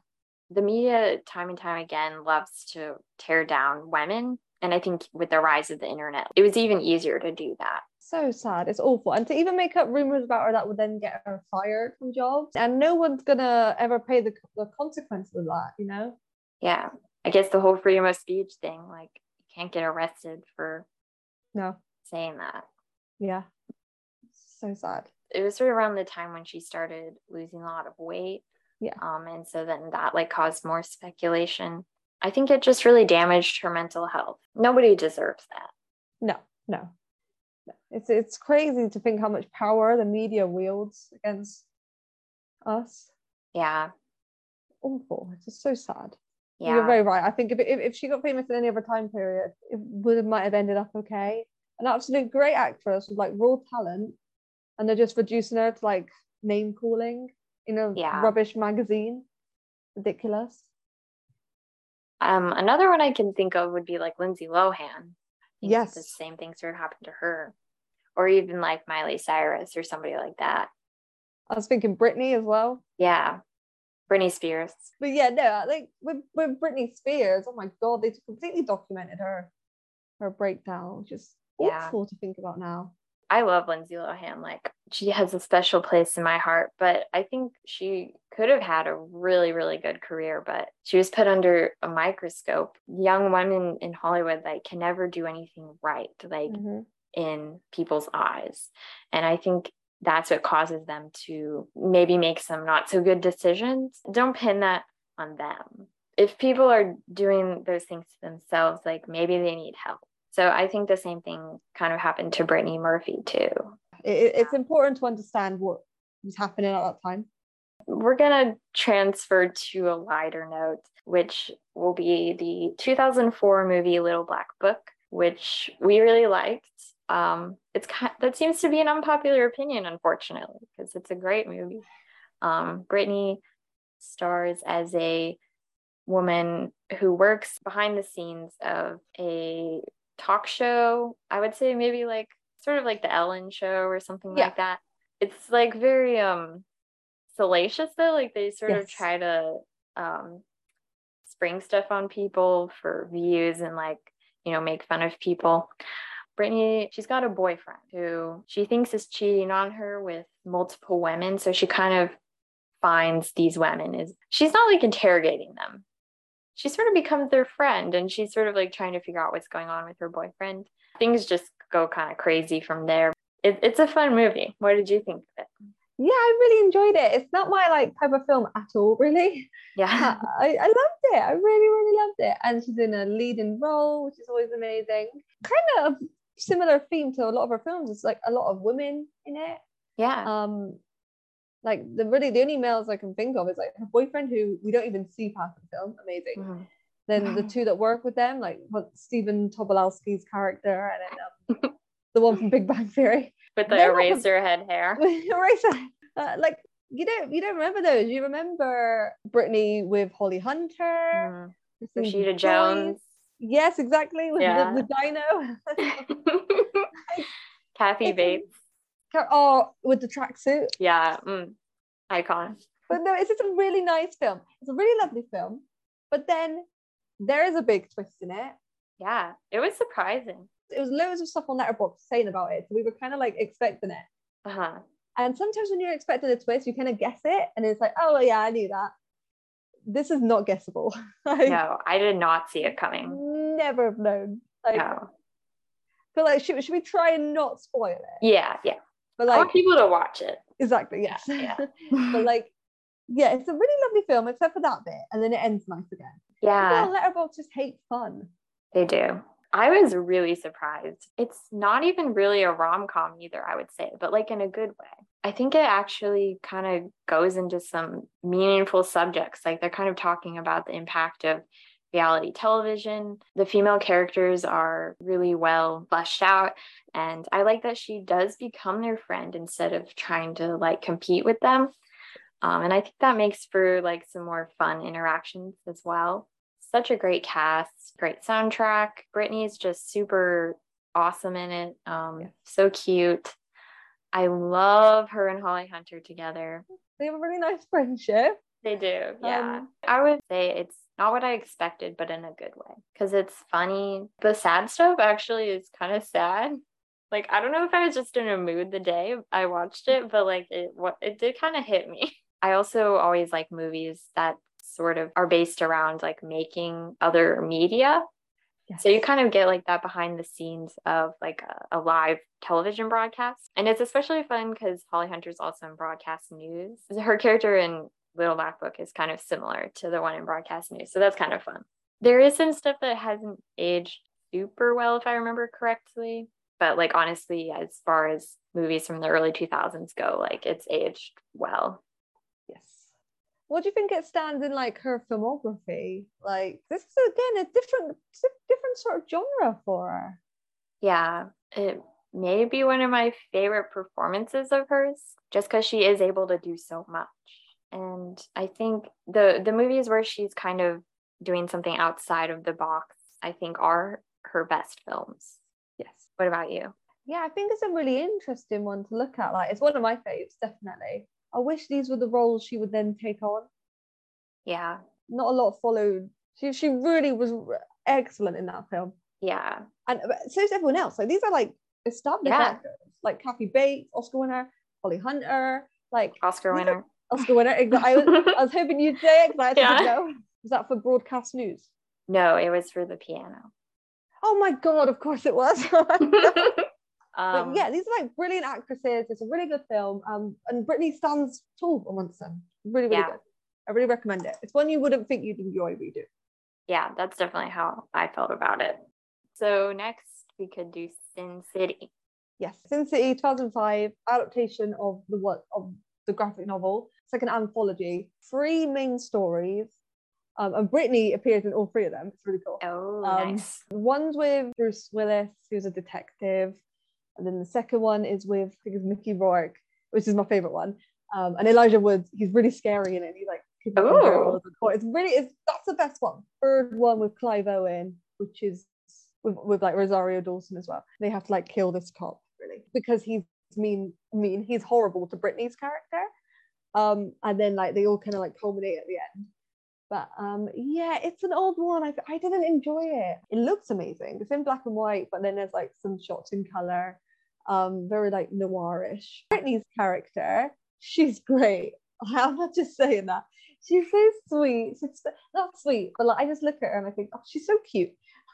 the media time and time again loves to tear down women and i think with the rise of the internet it was even easier to do that so sad. It's awful, and to even make up rumors about her that would then get her fired from jobs, and no one's gonna ever pay the the consequences of that. You know? yeah i guess the whole freedom of speech thing like you can't get arrested for No. saying that Yeah. So sad. It was sort of around the time when she started losing a lot of weight Yeah. um and so then that like caused more speculation i think it just really damaged her mental health nobody deserves that No, no. no. It's it's crazy to think how much power the media wields against us. yeah Awful. It's just so sad. yeah You're very right. I think if, if, if she got famous in any other time period, it would have might have ended up okay. An absolute great actress with like raw talent, and they're just reducing her to like name calling in a Yeah. rubbish magazine. Ridiculous. Um, another one I can think of would be like Lindsay Lohan. Yes. the same thing sort of happened to her, or even like Miley Cyrus or somebody like that. I was thinking Britney as well. Yeah, Britney Spears. But yeah, no, I think with, with Britney Spears, oh my god, they completely documented her her breakdown, which is Yeah. awful to think about now. I love Lindsay Lohan. Like she has a special place in my heart, but I think she could have had a really, really good career, but she was put under a microscope. Young women in Hollywood like can never do anything right, like Mhm. in people's eyes. And I think that's what causes them to maybe make some not so good decisions. Don't pin that on them. If people are doing those things to themselves, like maybe they need help. So I think the same thing kind of happened to Brittany Murphy too. It, it- it's important to understand what was happening at that time. We're going to transfer to a lighter note, which will be the 2004 movie Little Black Book. which we really liked. Um, it's kind that seems to be an unpopular opinion, unfortunately, because it's a great movie. Um, Brittany stars as a woman who works behind the scenes of a talk show. I would say maybe like sort of like the Ellen show or something Yeah. like that. It's like very um salacious though. Like they sort of try to um spring stuff on people for views and like, you know, make fun of people. Brittany, she's got a boyfriend who she thinks is cheating on her with multiple women. So she kind of finds these women is she's not like interrogating them. She sort of becomes their friend and she's sort of like trying to figure out what's going on with her boyfriend. Things just go kind of crazy from there. It, it's a fun movie. What did you think of it? Yeah, I really enjoyed it. It's not my like type of film at all, really. Yeah. I, I loved it. I really, really loved it. And she's in a leading role, which is always amazing. Kind of similar theme to a lot of her films. It's like a lot of women in it. Yeah. Um, like the really the only males I can think of is like her boyfriend, who we don't even see past the film. Amazing. Mhm. Then the two that work with them, like what Stephen Tobolowsky's character, and then um, the one from Big Bang Theory. With the They're not the- eraser head hair. Eraser. Uh, like you don't you don't remember those. You remember Brittany with Holly Hunter. Christine Rashida. Jones. Yes, exactly. With Yeah. the, the dino. Kathy It's Bates. oh, with the tracksuit. Yeah. Mm. Icon. But no, it's just a really nice film. It's a really lovely film. But then there is a big twist in it. Yeah. It was surprising. It was loads of stuff on Letterboxd saying about it. So we were kind of like expecting it. Uh-huh. And sometimes when you're expecting a twist, you kind of guess it, and it's like, oh yeah, I knew that. This is not guessable. I No, I did not see it coming. never have known. Like, No. feel like should, should we try and not spoil it? Yeah, yeah. But I like want people to watch it. exactly, yes. Yeah. but like, yeah, it's a really lovely film except for that bit, and then it ends nice again. Yeah, Well, Letterboxd just hate fun. they do. I was really surprised. It's not even really a rom com either, I would say, but like in a good way. I think it actually kind of goes into some meaningful subjects. Like they're kind of talking about the impact of reality television. The female characters are really well fleshed out. And I like that she does become their friend instead of trying to like compete with them. Um, and I think that makes for like some more fun interactions as well. Such a great cast, great soundtrack. Brittany's just super awesome in it. Um, So cute. I love her and Holly Hunter together. They have a really nice friendship. They do, yeah. Um, I would say it's not what I expected, but in a good way because it's funny. The sad stuff actually is kind of sad. Like I don't know if I was just in a mood the day I watched it, but like it what it did kind of hit me. I also always like movies that sort of are based around like making other media. So you kind of get like that behind the scenes of like a, a live television broadcast. And it's especially fun because Holly Hunter's also in broadcast news. Her character in Little Black Book is kind of similar to the one in broadcast news. So that's kind of fun. There is some stuff that hasn't aged super well, if I remember correctly. But like honestly, as far as movies from the early 2000s go, like it's aged well. Yes. What do you think it stands in like her filmography? Like this is again a different different sort of genre for her. Yeah, it may be one of my favorite performances of hers just because she is able to do so much. And I think the the movies where she's kind of doing something outside of the box, I think are her best films. Yes. What about you? Yeah, I think it's a really interesting one to look at. Like it's one of my faves, definitely. I wish these were the roles she would then take on. Yeah. Not a lot followed. She she really was excellent in that film. Yeah. And uh, so is everyone else. Like these are like established Yeah. actors, like Kathy Bates, Oscar winner, Holly Hunter, like Oscar winner. Oscar winner. I was, I was hoping you'd say it because I Yeah. know. Was that for broadcast news? no, it was for the piano. Oh my god! Of course it was. um, yeah, these are like brilliant actresses. It's a really good film. Um, and Brittany stands tall amongst them. Really, really Yeah. good. I really recommend it. It's one you wouldn't think you'd enjoy, but you do. yeah, that's definitely how I felt about it. So next we could do Sin City. Yes, Sin City 2005 adaptation of the what of the graphic novel. It's like an anthology. Three main stories. Um, and Brittany appears in all three of them. It's really cool. Oh, Um, nice. One's with Bruce Willis, who's a detective, and then the second one is with I think it's Mickey Rourke, which is my favorite one. Um, and Elijah Woods, he's really scary in it. He's like kidnapping Ooh. girls and boys. It's really it's that's the best one. Third one with Clive Owen, which is with, with like Rosario Dawson as well. They have to like kill this cop really because he's mean mean. He's horrible to Brittany's character. Um, and then like they all kind of like culminate at the end. But um, yeah, it's an old one. I, I didn't enjoy it. It looks amazing. It's in black and white, but then there's like some shots in color, um, very like noirish. Brittany's character, she's great. I'm not just saying that. She's so sweet. She's not sweet, but like I just look at her and I think, oh, she's so cute.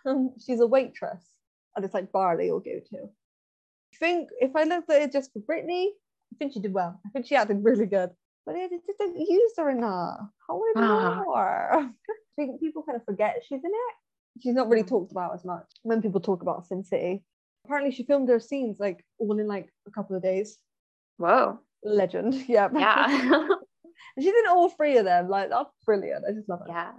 Um, she's a waitress, and it's like bar they all go to. I think if I looked at it just for Brittany, I think she did well. I think she acted really good. But they just didn't use her enough. I wanted Ah. more. I think people kind of forget she's in it. She's not really talked about as much when people talk about Sin City. Apparently, she filmed her scenes like all in like a couple of days. Whoa. Legend, yeah. Yeah. She's in all three of them. Like that's brilliant. I just love it. yeah.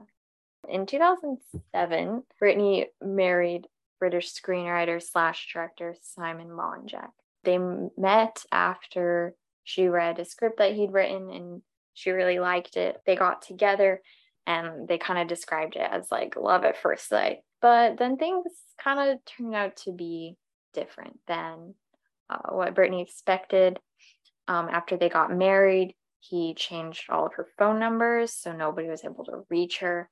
In 2007, Brittany married British screenwriter slash director Simon Monjack. They met after she read a script that he'd written and she really liked it. They got together and they kind of described it as like love at first sight. But then things kind of turned out to be different than uh, what Brittany expected. Um, after they got married, he changed all of her phone numbers so nobody was able to reach her.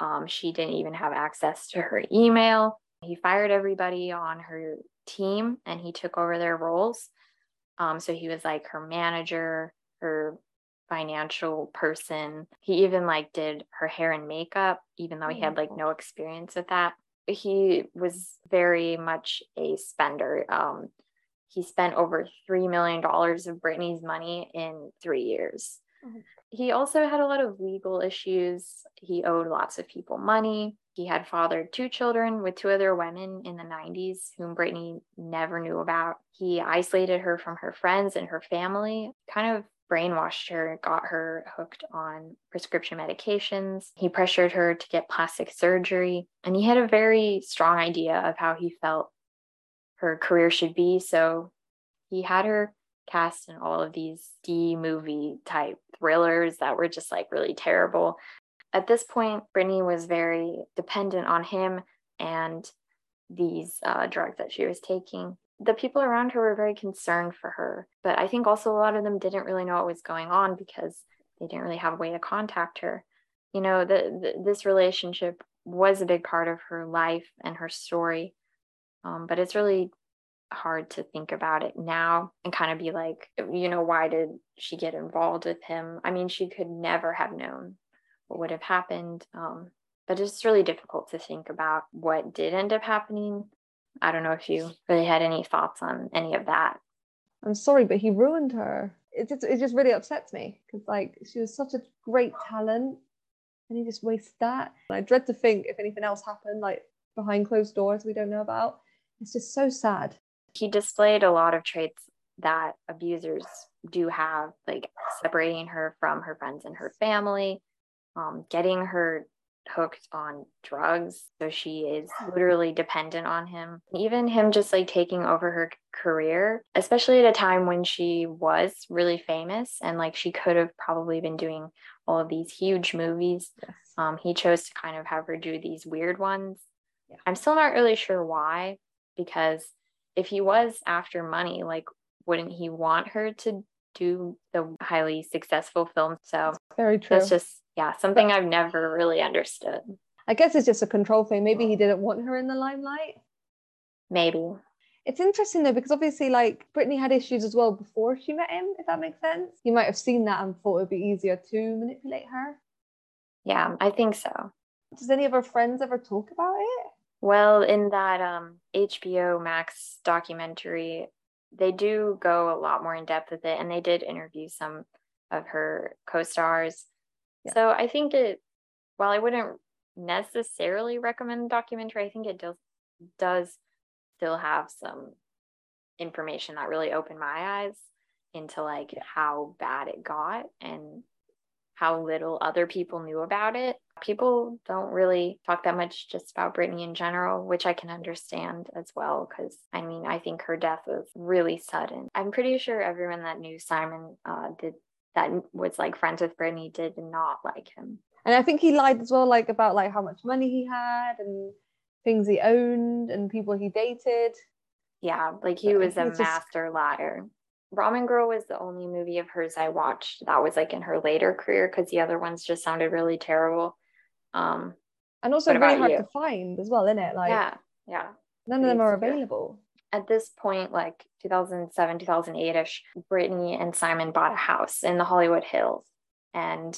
Um, she didn't even have access to her email. He fired everybody on her team and he took over their roles. Um, so he was like her manager, her financial person. He even like did her hair and makeup, even though he had like no experience with that. He was very much a spender. Um, he spent over $3 million of Brittany's money in three years. Oh. He also had a lot of legal issues. He owed lots of people money. He had fathered two children with two other women in the 90s whom Brittany never knew about. He isolated her from her friends and her family, kind of brainwashed her, got her hooked on prescription medications. He pressured her to get plastic surgery, and he had a very strong idea of how he felt her career should be. So he had her cast in all of these D movie type thrillers that were just like really terrible. At this point, Brittany was very dependent on him and these uh, drugs that she was taking. The people around her were very concerned for her, but I think also a lot of them didn't really know what was going on because they didn't really have a way to contact her. You know, the, the this relationship was a big part of her life and her story, um, but it's really hard to think about it now and kind of be like, you know, why did she get involved with him? I mean, she could never have known what would have happened. Um, but it's really difficult to think about what did end up happening. I don't know if you really had any thoughts on any of that. I'm sorry, but he ruined her. It just it just really upsets me because like she was such a great talent, and he just wasted that. And I dread to think if anything else happened, like behind closed doors we don't know about. It's just so sad. He displayed a lot of traits that abusers do have, like separating her from her friends and her family, um, getting her hooked on drugs. So she is literally dependent on him. Even him just like taking over her career, especially at a time when she was really famous and like she could have probably been doing all of these huge movies. Yes. Um, he chose to kind of have her do these weird ones. Yeah. I'm still not really sure why, because if he was after money, like, wouldn't he want her to do the highly successful film? So Very true. that's just, yeah, something I've never really understood. I guess it's just a control thing. Maybe he didn't want her in the limelight. Maybe. It's interesting though because obviously, like Brittany had issues as well before she met him. If that makes sense, you might have seen that and thought it'd be easier to manipulate her. Yeah, I think so. Does any of her friends ever talk about it? Well, in that um, HBO Max documentary, they do go a lot more in depth with it, and they did interview some of her co-stars. Yeah. So I think it, while I wouldn't necessarily recommend documentary, I think it does does still have some information that really opened my eyes into like how bad it got and how little other people knew about it. People don't really talk that much just about Brittany in general, which I can understand as well. Because I mean, I think her death was really sudden. I'm pretty sure everyone that knew Simon uh, did that was like friends with Brittany did not like him. And I think he lied as well, like about like how much money he had and things he owned and people he dated. Yeah, like he But was a just- master liar. Ramen Girl was the only movie of hers I watched that was like in her later career because the other ones just sounded really terrible. Um, And also really hard you? to find as well, isn't it? Like yeah, yeah. none of them are available. At this point, like 2007, 2008 ish, Brittany and Simon bought a house in the Hollywood Hills, and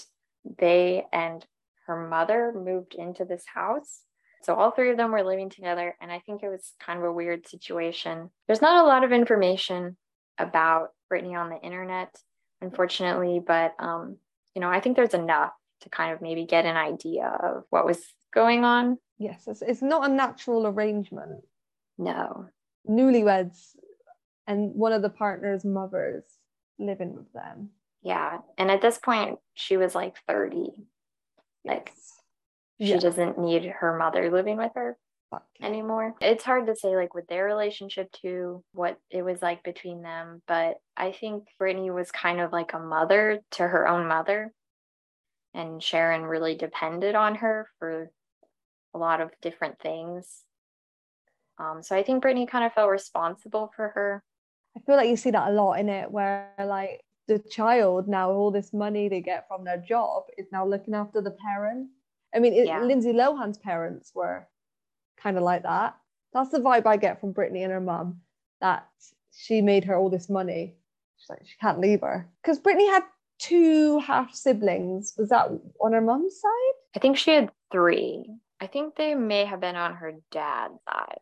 they and her mother moved into this house. So all three of them were living together, and I think it was kind of a weird situation. There's not a lot of information about Brittany on the internet, unfortunately, but um, you know, I think there's enough to kind of maybe get an idea of what was going on. Yes, it's, it's not a natural arrangement. No, Newlyweds and one of the partner's mothers living with them. yeah, and at this point, she was like 30. Like, she Yeah. doesn't need her mother living with her Fuck. anymore. It's hard to say like with their relationship to what it was like between them, but I think Brittany was kind of like a mother to her own mother. And Sharon really depended on her for a lot of different things. Um, so I think Brittany kind of felt responsible for her. I feel like you see that a lot in it, where like the child now all this money they get from their job is now looking after the parent. I mean, it, Yeah. Lindsay Lohan's parents were kind of like that. That's the vibe I get from Brittany and her mum. That she made her all this money. She's like she can't leave her because Brittany had two half siblings. Was that on her mum's side? I think she had three. I think they may have been on her dad's side.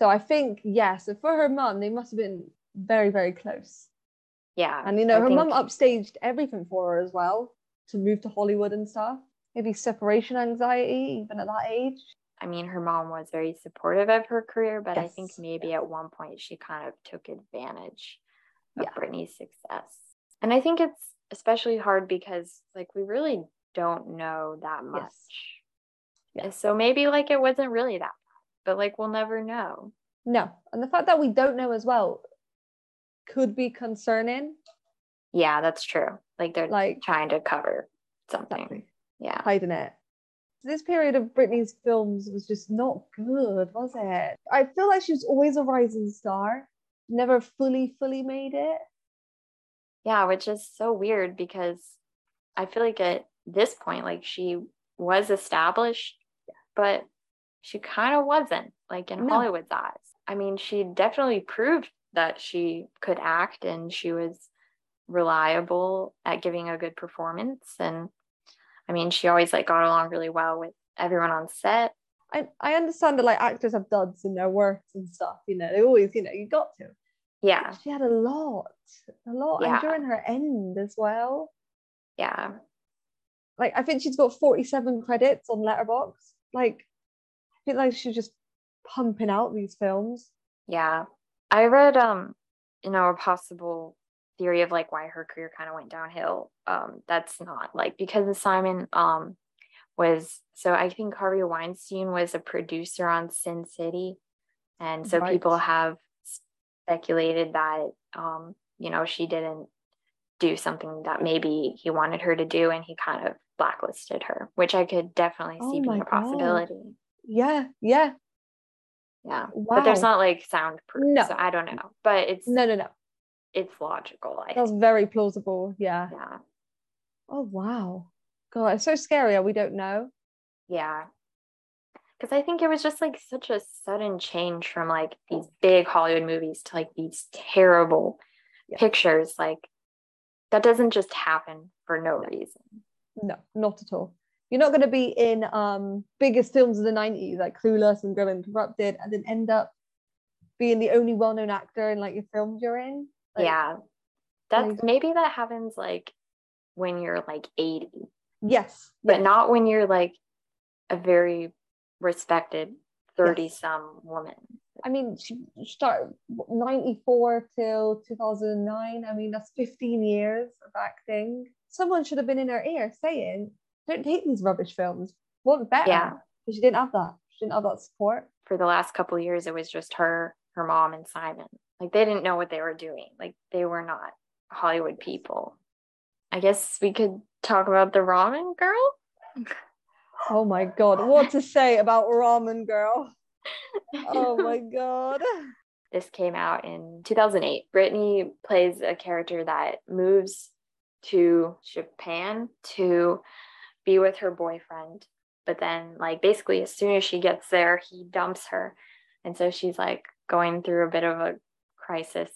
So I think yes. So for her mum, they must have been very very close. Yeah. And you know, I her think- mum upstaged everything for her as well to move to Hollywood and stuff. Maybe separation anxiety, even at that age. I mean, her mom was very supportive of her career, but I think Yes, maybe at one point she kind of took advantage of Yeah. Brittany's success. And I think it's especially hard because, like, we really don't know that much. Yeah. And So maybe, like, it wasn't really that but, like, we'll never know. No. And the fact that we don't know as well could be concerning. Yeah, that's true. Like, they're Like, trying to cover something. exactly, Yeah. hiding it. This period of Brittany's films was just not good, was it? I feel like she was always a rising star, never fully, fully made it. Yeah, which is so weird because I feel like at this point, like she was established, but she kind of wasn't, like in No. Hollywood's eyes. I mean, she definitely proved that she could act and she was reliable at giving a good performance. And I mean, she always like got along really well with everyone on set. I, I understand that like actors have duds in their works and stuff, you know, they always, you know, you got to. Yeah, She had a lot, a lot, Yeah. and during her end as well. yeah. Like I think she's got 47 credits on Letterboxd. Like I feel like she's just pumping out these films. Yeah. I read um you know a possible theory of like why her career kind of went downhill. Um that's not like because Simon um was so I think Harvey Weinstein was a producer on Sin City and so Right. people have speculated that um you know she didn't do something that maybe he wanted her to do and he kind of blacklisted her, which I could definitely Oh see being a possibility. Yeah, yeah. Yeah. But there's not like sound proof. No. So I don't know. But it's No, no, no. it's logical. I That's think. very plausible. Yeah. Yeah. Oh wow. God, it's so scary. We don't know. Yeah. Because I think it was just like such a sudden change from like these big Hollywood movies to like these terrible Yeah. pictures. Like that doesn't just happen for no reason. No, not at all. You're not going to be in um biggest films of the 90s like Clueless and Girl, Interrupted and then end up being the only well-known actor in like your films you're in. Like, yeah. That's maybe that happens like when you're like 80, Yes. but yes. not when you're like a very respected 30 some woman. I mean, she started 94 till 2009. I mean, that's 15 years of acting. Someone should have been in her ear saying, don't take these rubbish films. Want better. Yeah. But she didn't have that. She didn't have that support. For the last couple of years, it was just her, her mom, and Simon. Like they didn't know what they were doing. Like they were not Hollywood people. I guess we could talk about the ramen girl. Oh my God. What to say about Ramen Girl? Oh my God. This came out in 2008. Brittany plays a character that moves to Japan to be with her boyfriend. But then, like, basically, as soon as she gets there, he dumps her. And so she's like going through a bit of a crisis.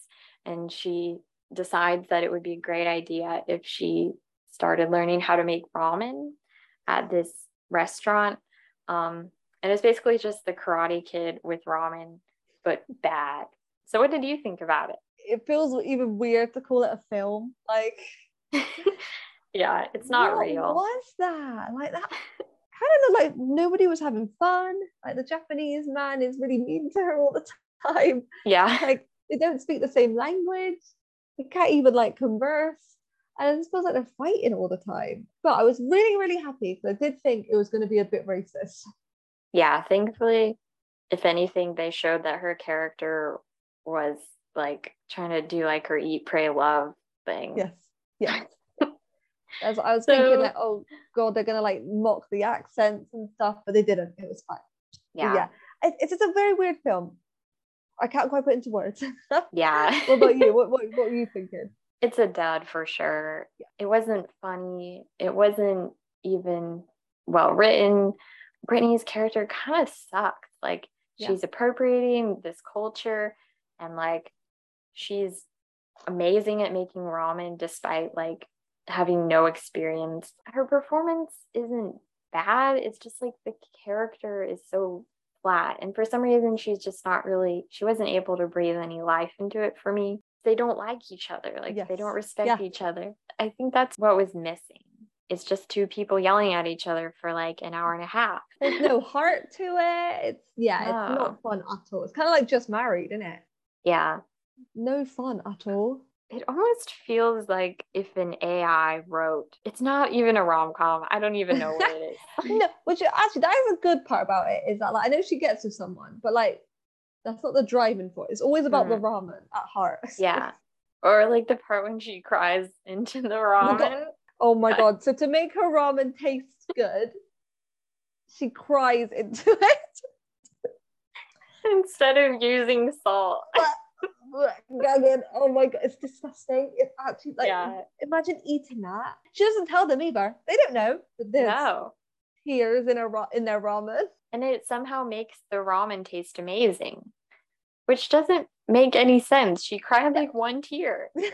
And she decides that it would be a great idea if she started learning how to make ramen at this restaurant. Um, and it's basically just the Karate Kid with ramen, but bad. So, what did you think about it? It feels even weird to call it a film. Like, yeah, it's not real. what real. was that? Like, that kind of looked like nobody was having fun. Like, the Japanese man is really mean to her all the time. Yeah. Like, they don't speak the same language. They can't even like converse. And it feels like they're fighting all the time. But I was really, really happy because I did think it was going to be a bit racist. Yeah. Thankfully, if anything, they showed that her character was like trying to do like her eat, pray, love thing. Yes. Yes. As I was So- thinking like, oh god, they're gonna like mock the accents and stuff, but they didn't. It was fine. Yeah. yeah. It, it's just a very weird film. I can't quite put into words. Yeah. what about you? What, what what were you thinking? it's a dud for sure. It wasn't funny. It wasn't even well written. Brittany's character kind of sucked. Like Yeah. she's appropriating this culture and like she's amazing at making ramen despite like having no experience. Her performance isn't bad. It's just like the character is so flat. And for some reason she's just not really she wasn't able to breathe any life into it for me. They don't like each other. Like they don't respect Yeah. each other. I think that's what was missing. It's just two people yelling at each other for like an hour and a half. There's no heart to it. It's yeah, it's not fun at all. It's kind of like just married, isn't it? Yeah. No fun at all. It almost feels like if an AI wrote, it's not even a rom com. I don't even know what it is. no, which actually that is a good part about it is that like I know she gets with someone, but like that's not the driving force. It's always about the mm-hmm. ramen at heart. yeah. Or like the part when she cries into the my God. ramen. Oh my oh god! So to make her ramen taste good, she cries into it. instead of using salt. Gagging. Oh my god, it's disgusting. It's actually like Yeah. imagine eating that. She doesn't tell them either. They don't know that there's No. tears in her ra- in their ramen. And it somehow makes the ramen taste amazing, which doesn't make any sense. She cried like one tear. How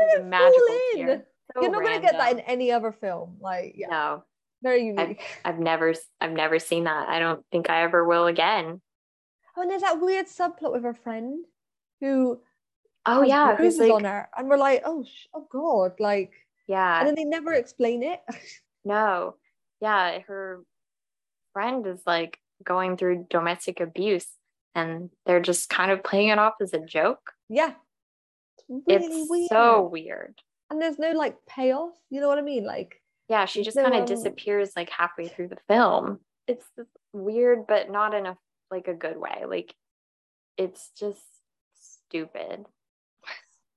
did it magical fall in? tear. So You're not gonna get that in any other film. Like yeah, No, very I've, unique. I've never, I've never seen that. I don't think I ever will again. Oh, and there's that weird subplot with her friend who Oh yeah, who's bruises like, on her, and we're like, oh, sh- oh god, like, yeah, and then they never explain it. no, yeah, her friend is like going through domestic abuse, and they're just kind of playing it off as a joke. yeah, it's really it's weird. so weird. and there's no like payoff. You know what I mean? Like, Yeah, she just So, kind of um, disappears like halfway through the film. It's weird, but not in a like a good way. Like it's just stupid.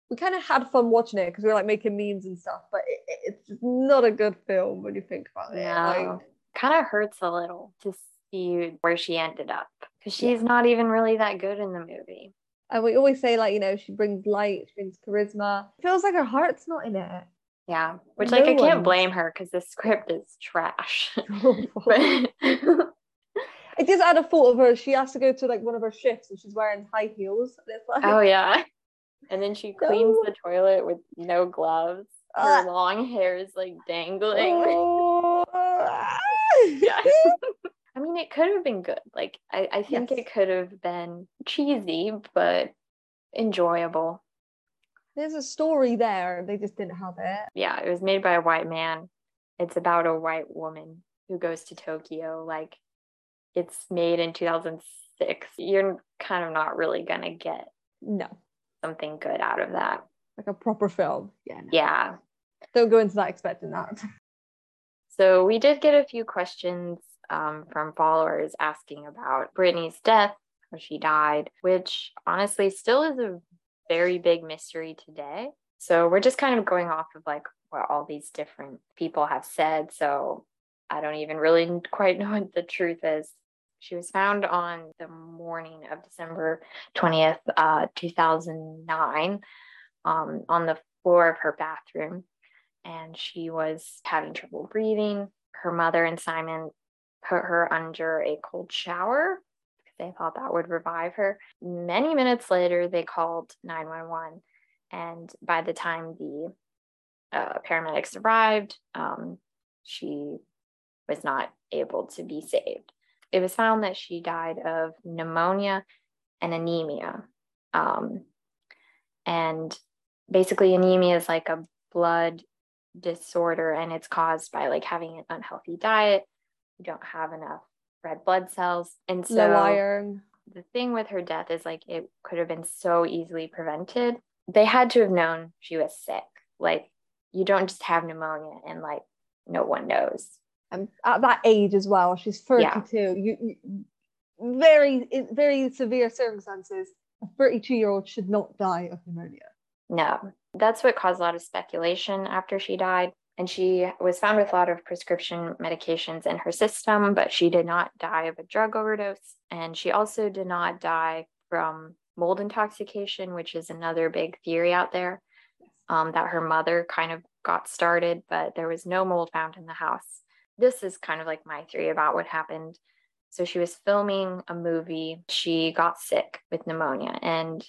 we kind of had fun watching it because we were like making memes and stuff, but it, it- it's not a good film when you think about it. Like, No, kind of hurts a little to see where she ended up because Yeah. she's not even really that good in the movie. and we always say like, you know, she brings light, she brings charisma. It feels like her heart's not in it. Yeah, which No like I can't blame her because the script is trash. I but just had a thought of her. She has to go to like one of her shifts and she's wearing high heels. And it's like, oh yeah, and then she cleans No. the toilet with no gloves. Her Ah. long hair is like dangling. oh. yeah. I mean, it could have been good. Like, I, I think Yes. it could have been cheesy, but enjoyable. There's a story there. They just didn't have it. Yeah, it was made by a white man. It's about a white woman who goes to Tokyo, like, it's made in 2006, you're kind of not really going to get No, something good out of that. like a proper film. Yeah. no. Yeah. Don't go into that expecting that. So we did get a few questions um, from followers asking about Brittany's death, how she died, which honestly still is a very big mystery today. So we're just kind of going off of like what all these different people have said. So I don't even really quite know what the truth is. She was found on the morning of December 20th, uh, 2009, um, on the floor of her bathroom and she was having trouble breathing. Her mother and Simon put her under a cold shower because they thought that would revive her. Many minutes later, they called 911. And by the time the uh, paramedics arrived, um, she was not able to be saved. It was found that she died of pneumonia and anemia. Um, and basically, anemia is like a blood disorder and it's caused by like having an unhealthy diet. You don't have enough red blood cells. And so Low iron. the thing with her death is like it could have been so easily prevented. They had to have known she was sick. Like you don't just have pneumonia and like no one knows And at that age as well, she's 32. Yeah. You, you very in very severe circumstances. A 32 year old should not die of pneumonia. No, that's what caused a lot of speculation after she died. And she was found with a lot of prescription medications in her system, but she did not die of a drug overdose. And she also did not die from mold intoxication, which is another big theory out there um, that her mother kind of got started, but there was no mold found in the house. This is kind of like my theory about what happened. So she was filming a movie. She got sick with pneumonia, and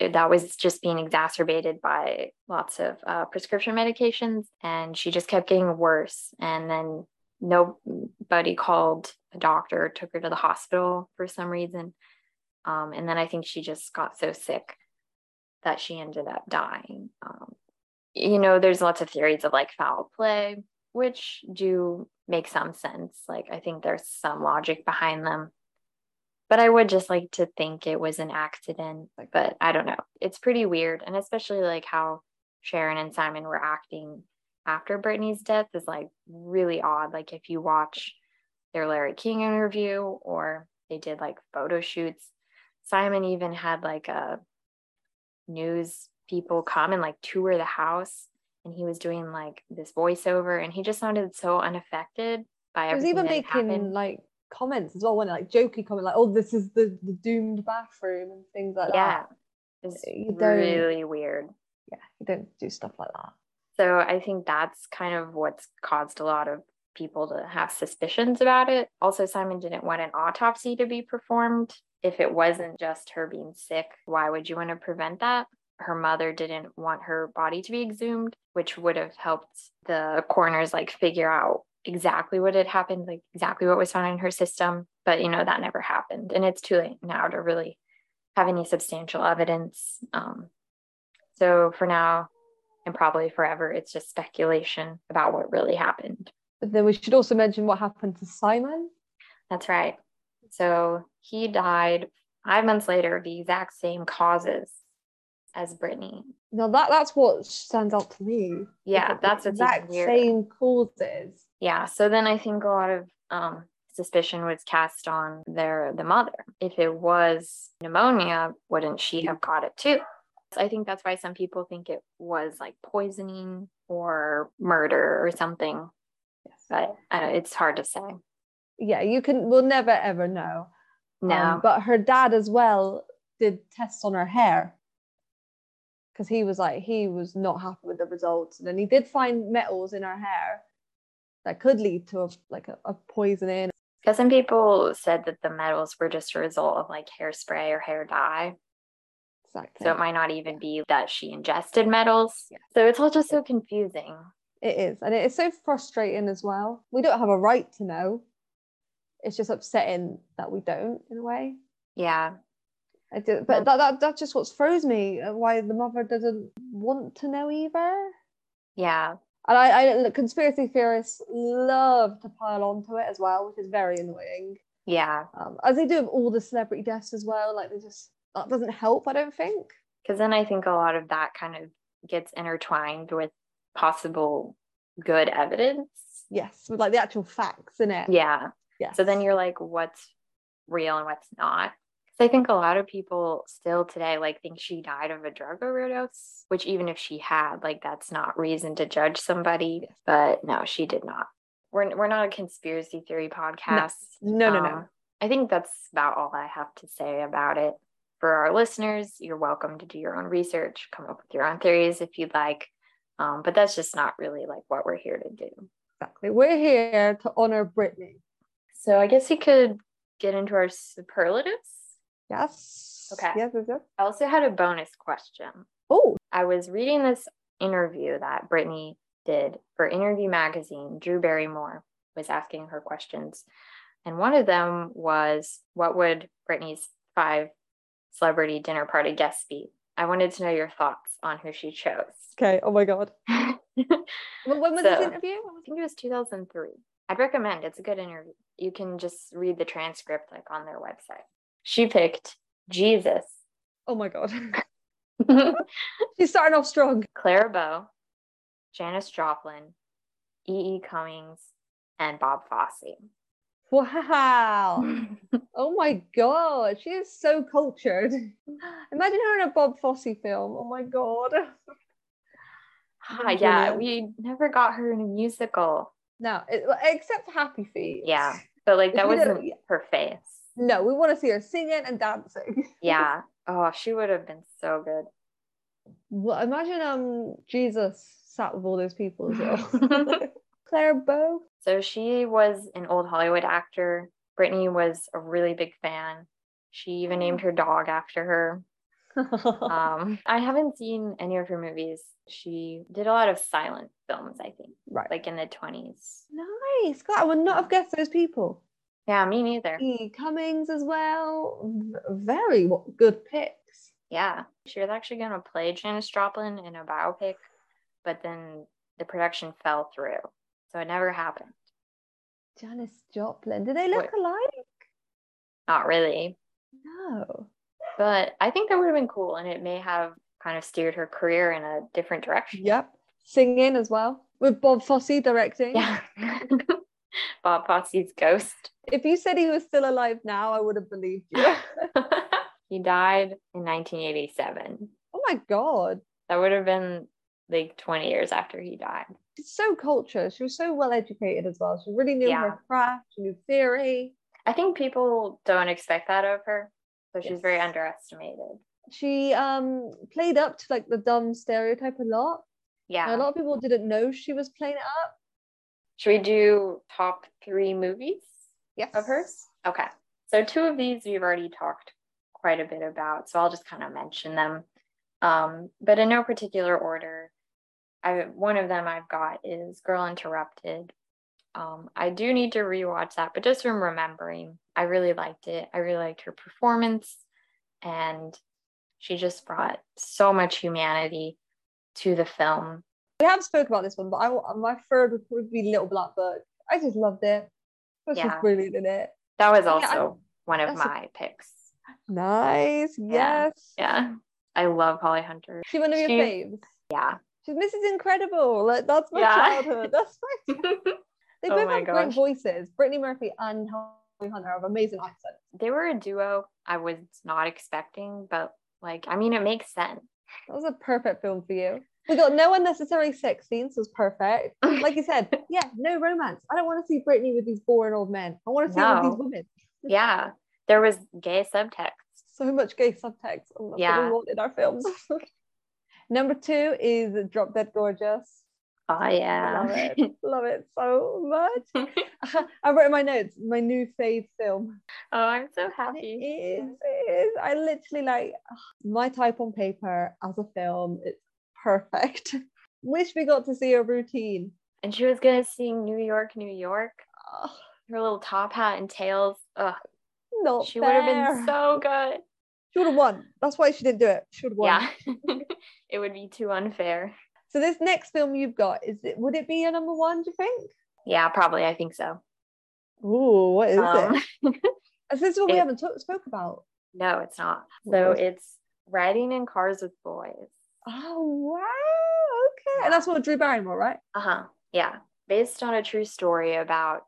that was just being exacerbated by lots of uh, prescription medications. And she just kept getting worse. And then nobody called a doctor, took her to the hospital for some reason. Um, and then I think she just got so sick that she ended up dying. Um, you know, there's lots of theories of like foul play, which do make some sense. Like, I think there's some logic behind them. But I would just like to think it was an accident, but I don't know. It's pretty weird. And especially like how Sharon and Simon were acting after Brittany's death is like really odd. Like, if you watch their Larry King interview or they did like photo shoots, Simon even had like a news people come and like tour the house and he was doing like this voiceover and he just sounded so unaffected by He was even that making happened. like comments as well, when like jokey comment, like, "Oh, this is the, the doomed bathroom" and things like yeah that. it's really weird Yeah, you don't do stuff like that. so i think that's kind of what's caused a lot of people to have suspicions about it also simon didn't want an autopsy to be performed if it wasn't just her being sick why would you want to prevent that her mother didn't want her body to be exhumed which would have helped the coroners like figure out exactly what had happened like exactly what was found in her system. But you know that never happened. And it's too late now to really have any substantial evidence. Um, so for now and probably forever it's just speculation about what really happened. But then we should also mention what happened to Simon. that's right. So he died five months later of the exact same causes as brittany No, that that's what stands out to me. yeah that's what's even exact same causes. yeah so then i think a lot of um, suspicion was cast on their the mother if it was pneumonia wouldn't she have caught it too i think that's why some people think it was like poisoning or murder or something Yes. but uh, it's hard to say Yeah, you can. We'll never ever know. no Um, but her dad as well did tests on her hair because he was like he was not happy with the results, and then he did find metals in her hair that could lead to a, like a, a poisoning. because some people said that the metals were just a result of like hairspray or hair dye Exactly. so it might not even be that she ingested metals yeah. so it's all just so confusing It is, and it is so frustrating as well. We don't have a right to know. It's just upsetting that we don't, in a way. yeah I do, but that, that that's just what throws me. uh, Why the mother doesn't want to know either. yeah And I, I conspiracy theorists love to pile onto it as well, which is very annoying. Yeah. Um, as they do with all the celebrity deaths as well. Like they just that doesn't help, I don't think. Because then I think a lot of that kind of gets intertwined with possible good evidence. Yes, with like the actual facts in it. Yeah. Yes. So then you're like, what's real and what's not? 'Cause I think a lot of people still today like think she died of a drug overdose, which even if she had, like that's not reason to judge somebody. But no, she did not. We're we're not a conspiracy theory podcast. No, no, no. Um, I think that's about all I have to say about it. For our listeners, you're welcome to do your own research, come up with your own theories if you'd like. Um, but that's just not really like what we're here to do. Exactly. We're here to honor Brittany. So I guess we could get into our superlatives. Yes. Okay. Yes, yes, yes. I also had a bonus question. Oh, I was reading this interview that Brittany did for Interview Magazine. Drew Barrymore was asking her questions. And one of them was, What would Brittany's five celebrity dinner party guests be? I wanted to know your thoughts on who she chose. okay. Oh my God. I When, when was this interview? I think it was 2003. I'd recommend it's a good interview. You can just read the transcript like on their website. She picked Jesus, Oh my God. She's starting off strong. Clara Bow, Janis Joplin, E. E. Cummings, and Bob Fosse. Wow. Oh my God. She is so cultured. Imagine her in a Bob Fosse film. Oh my God. Ah, yeah, we never got her in a musical. No, it, except for Happy Feet. Yeah, but like that wasn't her face. No, we want to see her singing and dancing. Yeah. Oh, she would have been so good. Well, imagine um Jesus sat with all those people as well. Claire Bow. So she was an old Hollywood actor. Brittany was a really big fan. She even named her dog after her. Um, I haven't seen any of her movies. She did a lot of silent films, I think, right. like in the 20s. nice. God, I would not have guessed those people. Yeah, me neither. E. Cummings as well. Very good picks. Yeah. She was actually going to play Janis Joplin in a biopic, but then the production fell through. So it never happened. Janis Joplin. Do they look What? alike? Not really. No. But I think that would have been cool. And it may have kind of steered her career in a different direction. Yep. Singing as well. With Bob Fosse directing. Yeah. Bob Fosse's ghost. If you said he was still alive now, I would have believed you. he died in 1987. oh my God. That would have been like 20 years after he died. She's so cultured. She was so well educated as well. She really knew Yeah. her craft, she knew theory. I think people don't expect that of her. So she's very underestimated. She um played up to like the dumb stereotype a lot. Yeah. A lot of people didn't know she was playing it up. Should we do top three movies Yes. of hers? Okay. So two of these we've already talked quite a bit about. So I'll just kind of mention them. Um, but in no particular order. I one of them I've got is Girl Interrupted. Um, I do need to rewatch that, but just from remembering, I really liked it. I really liked her performance, and she just brought so much humanity to the film. We have spoke about this one, but I my third would probably be Little Black Book. I just loved it. It was Yeah. just brilliant in it. That was Yeah, also I- one of that's a- my picks. Nice. Yes. Yeah, I love Holly Hunter. She one of your She- faves. Yeah. She's Mrs. Incredible. Like that's my Yeah. childhood. That's my They Oh both my have great voices. Brittany Murphy and Holly Hunter have amazing accents. they were a duo I was not expecting, but like, I mean, it makes sense. That was a perfect film for you. We got no unnecessary sex scenes, it was perfect. Like you said, yeah, no romance. I don't want to see Brittany with these boring old men. I want to see No. these women. Yeah, there was gay subtext. So much gay subtext. Oh, Yeah. we want in our films. Number two is Drop Dead Gorgeous. Oh yeah. Love it. Love it so much. I wrote in my notes, my new fave film. oh, I'm so And it happy. is, it is. I literally like my type on paper as a film. It's perfect. Wish we got to see her routine. And she was gonna sing New York, New York. Oh, Her little top hat and tails. Ugh, not she would have been so good. She would have won. That's why she didn't do it. She would have won. Yeah, it would be too unfair. So this next film you've got is it? Would it be a number one? Do you think? Yeah, probably. I think so. Ooh, what is Um, it? Is this what we haven't talk, spoke about? No, it's not. So it's riding in cars with boys. Oh wow, okay. And that's what Drew Barrymore, right? Uh huh. Yeah. Based on a true story about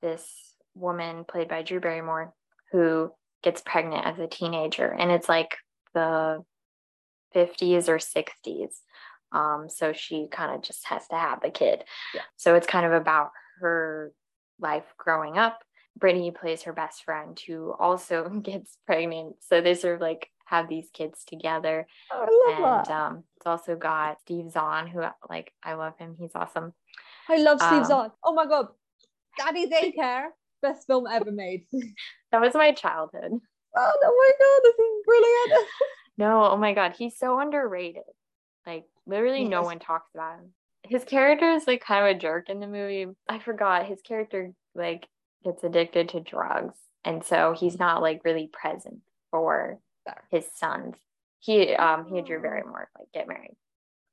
this woman played by Drew Barrymore who gets pregnant as a teenager. And it's like the 50s or 60s. Um, so she kind of just has to have the kid. Yeah. So it's kind of about her life growing up. Brittany plays her best friend who also gets pregnant. So they sort of like have these kids together Oh, I love and that. um, it's also got Steve Zahn, who like I love him. He's awesome. I love Steve um, Zahn. Oh my god, Daddy Daycare, best film ever made. That was my childhood. Oh, oh my god, this is brilliant. No, oh my god, he's so underrated. Like literally, no one talks about him. His character is like kind of a jerk in the movie. I forgot his character like gets addicted to drugs, and so he's not like really present for. His sons. He um he and Drew Barrymore like get married.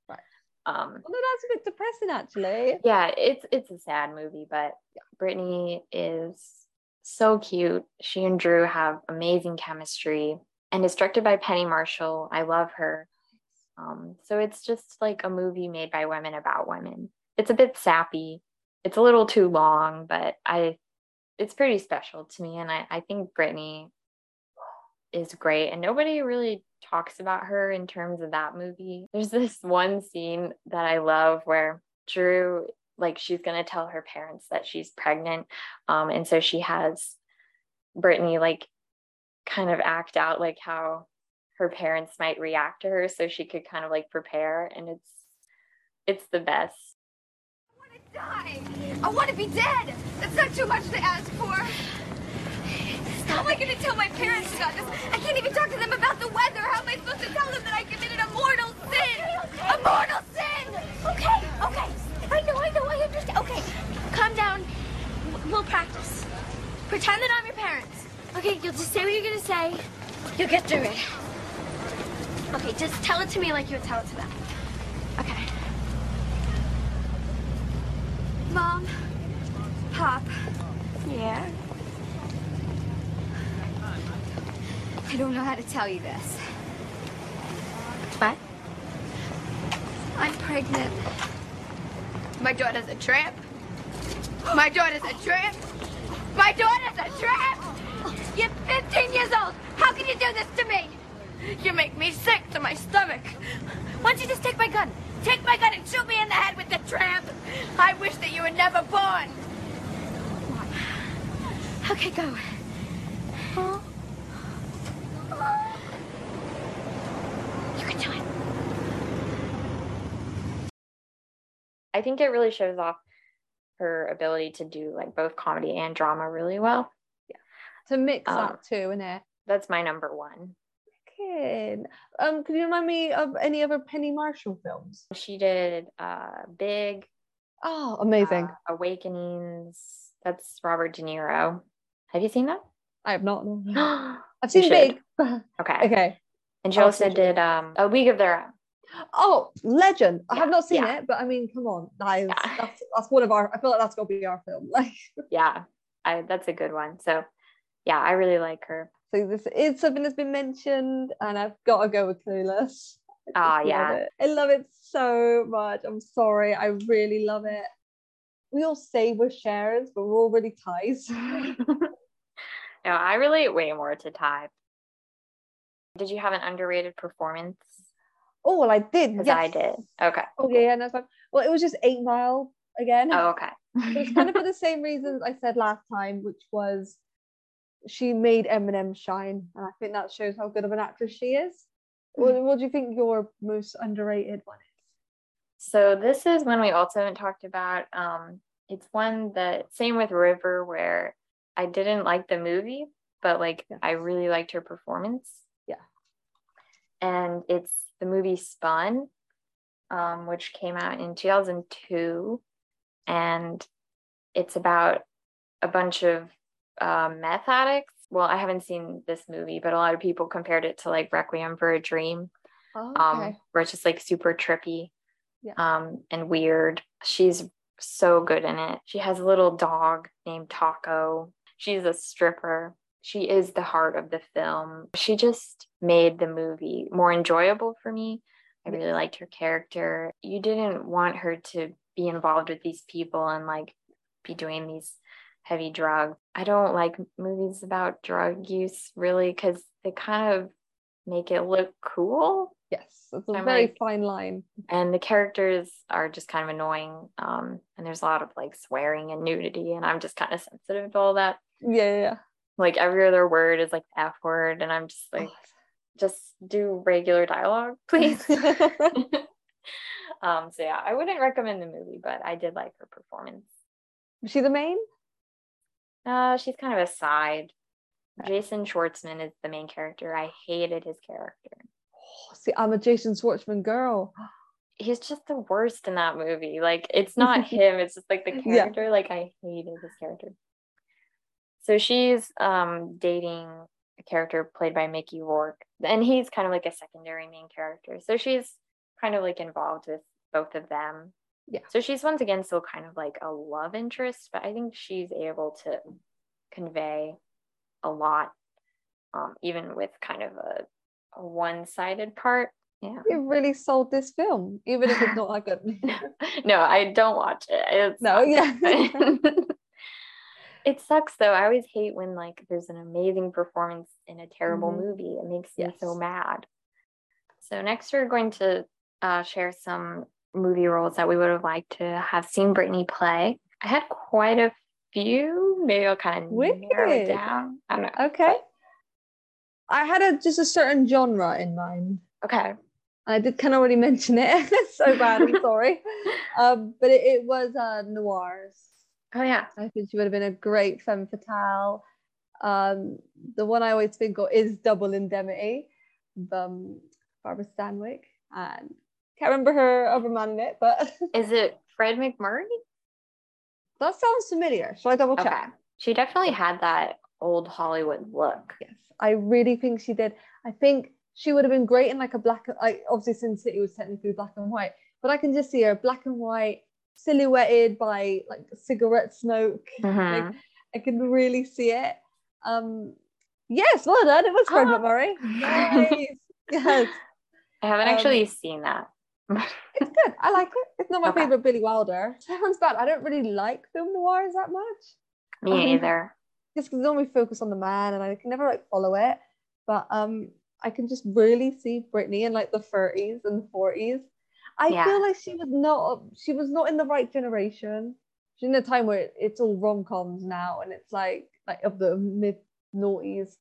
Right. Um Well, that's a bit depressing, actually. yeah it's it's a sad movie but brittany is so cute she and drew have amazing chemistry and it's directed by penny marshall i love her um, so it's just like a movie made by women about women it's a bit sappy it's a little too long but i it's pretty special to me and i, I think brittany is great and nobody really talks about her in terms of that movie there's this one scene that i love where drew like she's going to tell her parents that she's pregnant um and so she has brittany like kind of act out like how her parents might react to her so she could kind of like prepare and it's it's the best i want to die. I want to be dead. That's not too much to ask for. How am I going to tell my parents about this? I can't even talk to them about the weather. How am I supposed to tell them that I committed a mortal sin? A mortal sin! Okay, okay. I know, I know, I understand. Okay, calm down. We'll practice. Pretend that I'm your parents. Okay, you'll just say what you're gonna say. You'll get through it. Okay, just tell it to me like you would tell it to them. Okay. Mom, Pop, Yeah. I don't know how to tell you this. What? I'm pregnant. My daughter's a tramp. My daughter's a tramp. My daughter's a tramp. You're 15 years old. How can you do this to me? You make me sick to my stomach. Why don't you just take my gun? Take my gun and shoot me in the head with the tramp. I wish that you were never born. Okay, go. You can do it. i think it really shows off her ability to do like both comedy and drama really well Yeah. To mix Um, that too, innit? that's my number one Kid. Um, can you remind me of any other Penny Marshall films? she did uh big Oh, amazing. uh, awakenings that's robert de niro have you seen that I have not. no. I've seen. Big. okay. Okay. And she also did um a league of their own Oh, Legend. I have not seen yeah. it, but I mean, come on, that is Yeah. that's, that's one of our. I feel like that's gonna be our film. Like, yeah I, that's a good one so yeah i really like her so this is something that's been mentioned, and I've got to go with Clueless. Ah, yeah. it. I love it so much. I'm sorry, I really love it. We all say we're Chers, but we're all really Tais. No i relate way more to Tai did you have an underrated performance oh, well, I did. because yes. i did okay Oh yeah, yeah, no, it's fine. Well, it was just Eight Mile again. oh okay It was kind of for the same reasons I said last time, which was she made Eminem shine, and I think that shows how good of an actress she is. What, what do you think your most underrated one is? So this is one we also haven't talked about. Um, it's one that same with River, where I didn't like the movie, but like Yeah. I really liked her performance. Yeah. And it's the movie Spun, um, which came out in 2002, and it's about a bunch of uh, meth addicts. Well, I haven't seen this movie, but a lot of people compared it to like Requiem for a Dream Oh, um, where it's just like super trippy Yeah. um, and weird. She's so good in it. She has a little dog named Taco. She's a stripper. she is the heart of the film. She just made the movie more enjoyable for me. I really liked her character. You didn't want her to be involved with these people and like be doing these heavy drugs. I don't like movies about drug use really because they kind of make it look cool. Yes, it's a I'm very like- fine line. And the characters are just kind of annoying. Um, and there's a lot of like swearing and nudity, and I'm just kind of sensitive to all that. Yeah, yeah. Like every other word is like F word, and I'm just like, just do regular dialogue, please. um, so yeah, I wouldn't recommend the movie, but I did like her performance. Was she the main? Uh, she's kind of a side. Jason Schwartzman is the main character. I hated his character. Oh, see, I'm a Jason Schwartzman girl. He's just the worst in that movie. Like it's not him, it's just like the Yeah. character. Like I hated his character. So she's um dating a character played by Mickey Rourke, and he's kind of like a secondary main character. So she's kind of like involved with both of them. Yeah. So she's once again still kind of like a love interest, but I think she's able to convey a lot, um, even with kind of a, a one-sided part. Yeah. You really sold this film, even if it's not like a. no, I don't watch it. It's No, yeah. it sucks though. I always hate when like there's an amazing performance in a terrible Mhm. movie. It makes me so mad. So next we're going to uh, share some movie roles that we would have liked to have seen Brittany play. I had quite a few. Maybe I'll kind of narrow it Wicked. down. I don't know. Okay. I had a, just a certain genre in mind. Okay. I did kind of already mention it. so bad. I'm sorry. Um, but it, it was uh, noirs. Oh yeah. I think she would have been a great femme fatale. Um, the one I always think of is Double Indemnity, um, Barbara Stanwyck, and can't remember her other man in it, but Is it Fred MacMurray? that sounds familiar. Shall I double check? Okay. She definitely had that old Hollywood look. Yes, I really think she did. I think she would have been great in like a black, like obviously Sin City was technically black and white, but I can just see her black and white, silhouetted by like cigarette smoke. Mhm. I can really see it. Um, yes, well done. It was Fred. MacMurray. Nice. yes, I haven't Um, actually seen that. it's good. I like it. It's not my Okay. favorite Billy Wilder. Sounds bad. I don't really like film noirs that much. Me Um, neither. just because normally focus on the man and I can never like follow it. But um I can just really see Britney in like the 30s and 40s. I Yeah. feel like she was not she was not in the right generation. She's in a time where it's all rom-coms now and it's like like of the mid noughties.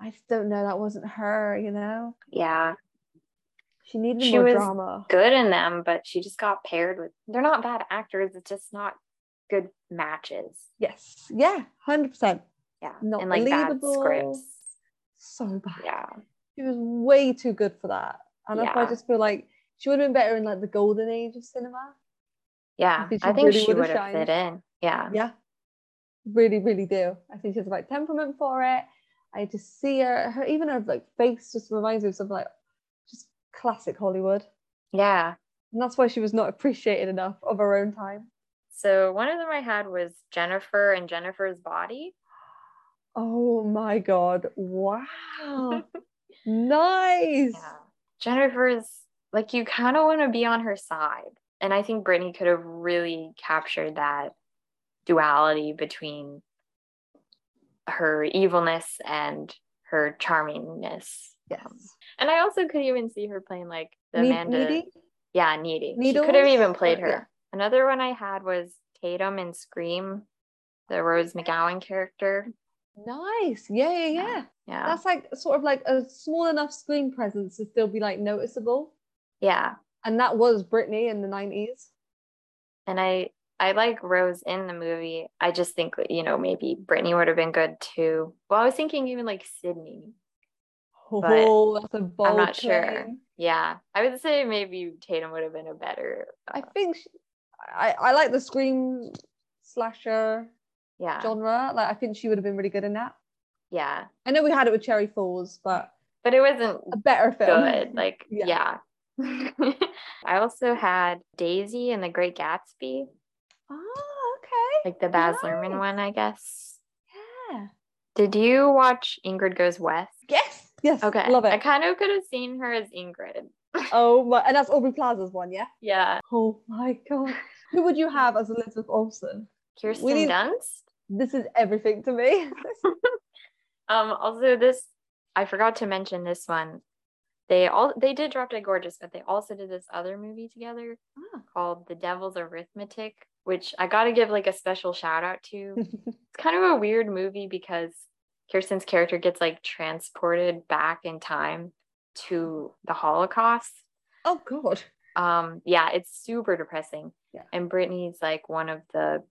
I just don't know, that wasn't her, you know. Yeah. She needed She more was drama. Good in them, but she just got paired with they're not bad actors, it's just not good matches. Yes, yeah, hundred percent. Yeah. Not and like bad believable. scripts. So bad. Yeah. She was way too good for that. And why I just feel like she would have been better in like the golden age of cinema. Yeah. think I think really she would have shined. fit in. Yeah. Yeah. Really, really do. I think she has the right temperament for it. I just see her, her even her like face just reminds me of something like just classic Hollywood. Yeah. And that's why she was not appreciated enough of her own time. So one of them I had was Jennifer and Jennifer's body. Oh my god. Wow. nice. Yeah. Jennifer's like you kind of want to be on her side. And I think Brittany could have really captured that duality between her evilness and her charmingness. Yes. Um, and I also could even see her playing like the Ne- Amanda. Needy? Yeah, Needy. She could have even played her. yeah. Another one I had was Tatum in Scream, the Rose McGowan character. Nice. Yeah, yeah, yeah. Yeah. That's like sort of like a small enough screen presence to still be like noticeable. Yeah. And that was Britney in the 90s. And I I like Rose in the movie. I just think you know maybe Brittany would have been good too. Well, I was thinking even like Sydney. Oh, that's a bold I'm not sure. Yeah, I would say maybe Tatum would have been a better. I uh, think she, I, I like the scream slasher yeah, genre. Like I think she would have been really good in that. yeah, I know we had it with Cherry Falls, but but it wasn't a better film. good. Like Yeah. yeah. I also had Daisy and The Great Gatsby, Oh, okay. like the Baz Luhrmann one, I guess. Yeah. Did you watch Ingrid Goes West? Yes. Yes. Okay. Love it. I kind of could have seen her as Ingrid. oh my, and that's Aubrey Plaza's one, yeah. Yeah. Oh my god. Who would you have as Elizabeth Olsen? Kirsten need- Dunst. This is everything to me. Um, also this I forgot to mention this one. They all they did Drop Dead Gorgeous, but they also did this other movie together Ah. called The Devil's Arithmetic, which I gotta give like a special shout out to. it's kind of a weird movie because Kirsten's character gets like transported back in time to the Holocaust. oh god. Um, yeah, it's super depressing. Yeah. And Brittany's like one of the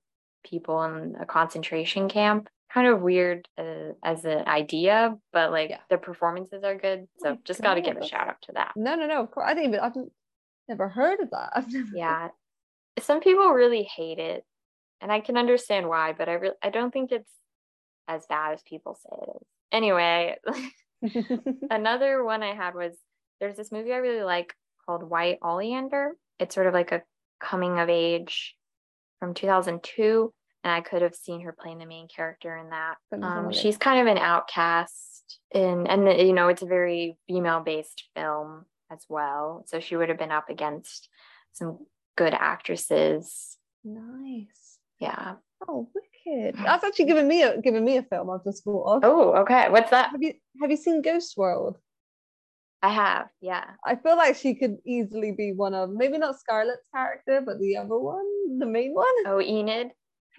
people in a concentration camp. Kind of weird uh, as an idea, but like Yeah. the performances are good. So my just got to give a shout out to that. No, no, no. Of course, I didn't even. I've never heard of that. Yeah. Some people really hate it, and I can understand why, but I really I don't think it's as bad as people say it is. Anyway, another one I had was there's this movie I really like called White Oleander. It's sort of like a coming of age from 2002, and I could have seen her playing the main character in that. Um, she's kind of an outcast, in and the- you know it's a very female based film as well, so she would have been up against some good actresses. nice. Yeah. Oh, wicked. That's actually given me a given me a film I've just thought of. Oh, okay. What's that? Have you have you seen Ghost World? I have. Yeah. I feel like she could easily be one of maybe not Scarlett's character, but the other one, the main one. Oh, Enid.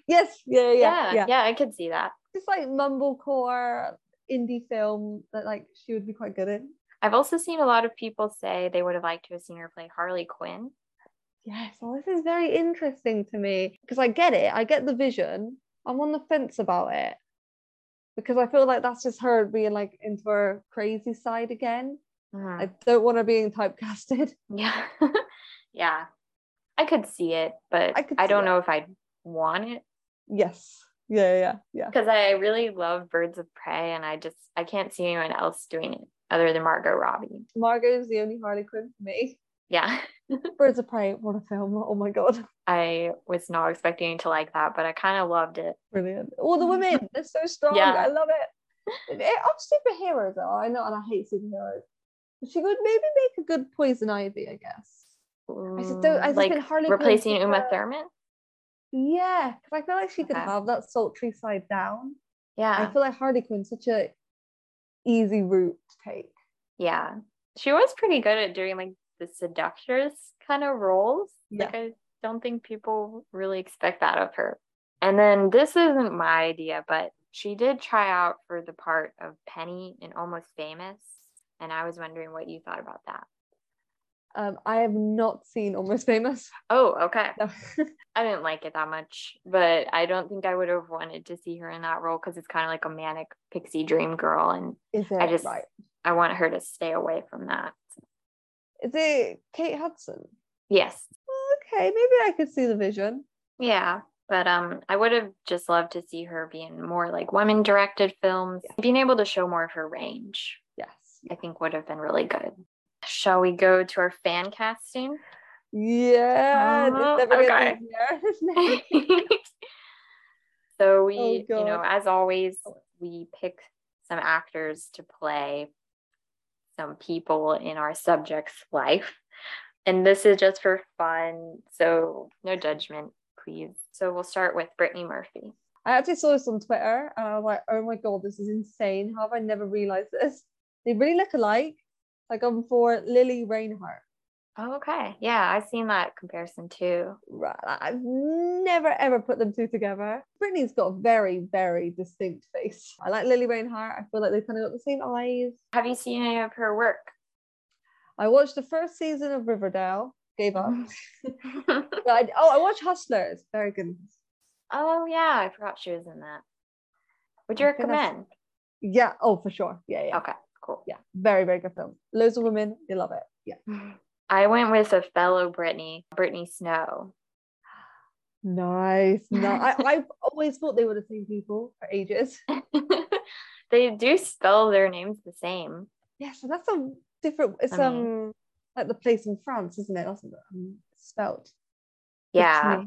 Yes, yeah, yeah, Yeah. yeah. Yeah. I could see that. Just like mumblecore indie film that like she would be quite good in. I've also seen a lot of people say they would have liked to have seen her play Harley Quinn. Yes, well, this is very interesting to me because I get it. I get the vision. I'm on the fence about it because I feel like that's just her being like into her crazy side again. Mhm. I don't want her being typecasted. Yeah. yeah. I could see it, but I I, don't it. know if I'd want it Yes. Yeah, yeah, yeah. because I really love Birds of Prey and I just I can't see anyone else doing it other than Margot Robbie. Margot is the only Harley Quinn for me. Yeah. Birds of Prey, what a film. Oh my god. I was not expecting to like that, but I kind of loved it. Brilliant. All the women, they're so strong. Yeah. I love it. I'm superheroes though. I know and I hate superheroes. She could maybe make a good poison ivy, I guess. just don't- I Mm, like think Harley replacing Uma a- Thurman. Yeah, because I feel like she could Okay. have that sultry side down. Yeah, I feel like Harley Quinn's such a easy route to take. Yeah. She was pretty good at doing like the seductress kind of roles. Yeah. Like I don't think people really expect that of her. And then this isn't my idea, but she did try out for the part of Penny in Almost Famous. And I was wondering what you thought about that. Um, I have not seen Almost Famous. Oh, okay. No. I didn't like it that much, but I don't think I would have wanted to see her in that role because it's kind of like a manic pixie dream girl. And Is it I just, right? I want her to stay away from that. Is it Kate Hudson? Yes. Okay, maybe I could see the vision. Yeah, but um, I would have just loved to see her be in more like women-directed films. Being able to show more of her range. I think, would have been really good. Shall we go to our fan casting? Yeah, Uh, okay. gets easier, isn't it? so we, Oh, you know, as always, we pick some actors to play some people in our subject's life. And this is just for fun, so no judgment, please. So we'll start with Brittany Murphy. I actually saw this on Twitter and I was like, oh my god, this is insane. How have I never realized this? They really look alike. Like I'm for Lili Reinhart. Oh, okay. Yeah, I've seen that comparison too. Right. I've never ever put them two together. Brittany's got a very, very distinct face. I like Lili Reinhart. I feel like they've kind of got the same eyes. Have you seen any of her work? I watched the first season of Riverdale, gave up. I, oh, I watched Hustlers. Very good. oh, yeah, I forgot she was in that. Would you I recommend? Yeah. Oh, for sure. Yeah, yeah. Okay, cool. Yeah. Very, very good film. Loads of women. They love it. Yeah. I went with a fellow Brittany, Brittany Snow. Nice. No, I, I've always thought they were the same people for ages. they do spell their names the same. Yeah, so that's a different. It's I mean- um like the place in France, isn't it? That's um, spelt. Yeah.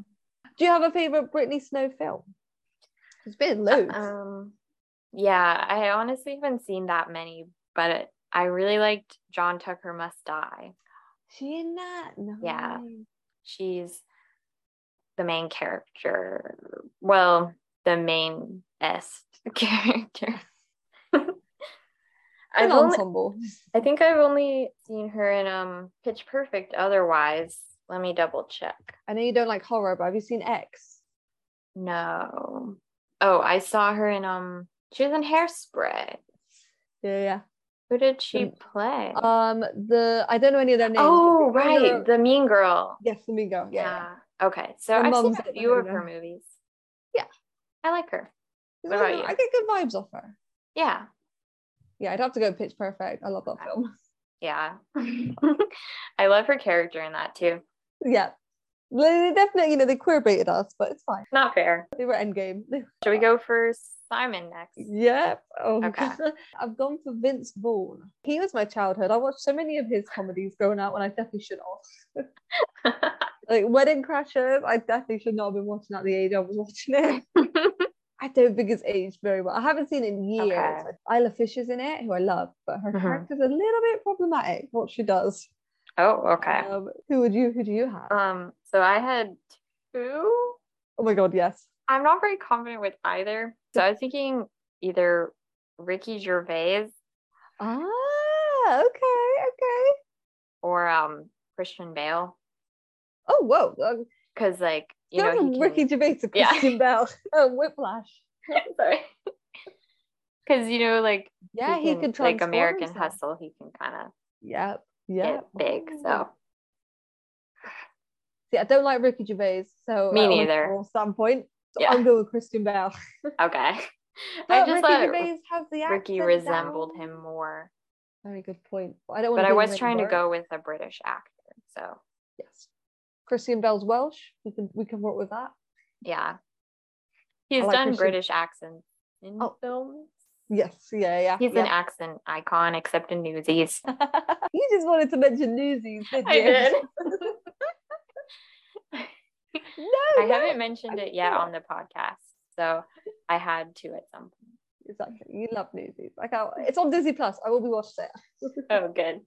Do you have a favorite Brittany Snow film? There's been loads. Um, Yeah, I honestly haven't seen that many, but it, I really liked John Tucker Must Die. She in that? No. Yeah. She's the main character. Well, the main est character. I've only, ensemble. I think I've only seen her in um Pitch Perfect. Otherwise, let me double check. I know you don't like horror, but have you seen X? No. Oh, I saw her in um. She was in Hairspray. Yeah, yeah. Who did she The- play? Um, the I don't know any of their names. oh, right, the Mean Girl. Yes, the mean girl. Yeah. yeah. Okay, so I've seen a few of her movies. Yeah. I like her. What I about know, you? I get good vibes off her. Yeah. Yeah, I'd have to go Pitch Perfect. I love that film. Yeah. I love her character in that too. Yeah. They definitely, you know, they queer baited us, but it's fine. Not fair. They were endgame. Should we go for Simon next? Yep. Oh, Okay. I've gone for Vince Vaughn. He was my childhood. I watched so many of his comedies growing up, and I definitely should have. Like Wedding Crashers, I definitely should not have been watching at the age I was watching it. I don't think it's aged very well. I haven't seen it in years. Okay. Isla Fisher's in it, who I love, but her Mhm. character's a little bit problematic. What she does. oh, okay. Um, who would you? Who do you have? Um, so I had two. oh my god, yes. I'm not very confident with either. So I was thinking either Ricky Gervais Ah, okay, okay. or um Christian Bale. Oh whoa. Because like, you know, he can... Ricky Gervais Yeah. Christian Bale. Oh, Whiplash. sorry. Because you know, like Yeah, he, can- could like American himself. Hustle, he can kind of Yep. Yep. big. So See, I don't like Ricky Gervais, so Me uh, neither. standpoint, so Yeah. I'm going with Christian Bale. okay. I just Ricky thought Gervais has the Ricky resembled down. him more, Very good point. I don't want but I was trying to go with a British actor. So Yes. Christian Bale's Welsh. We can we can work with that. yeah, he's like done Christian- British accents in Oh. films. Yes. Yeah. Yeah. He's an accent icon, except in Newsies. you just wanted to mention Newsies, didn't I did. no. I no. haven't mentioned I it yet on the podcast, so I had to at some point. Exactly. You love Newsies. Like I, it's on Disney Plus. I will be watching it. Oh, good.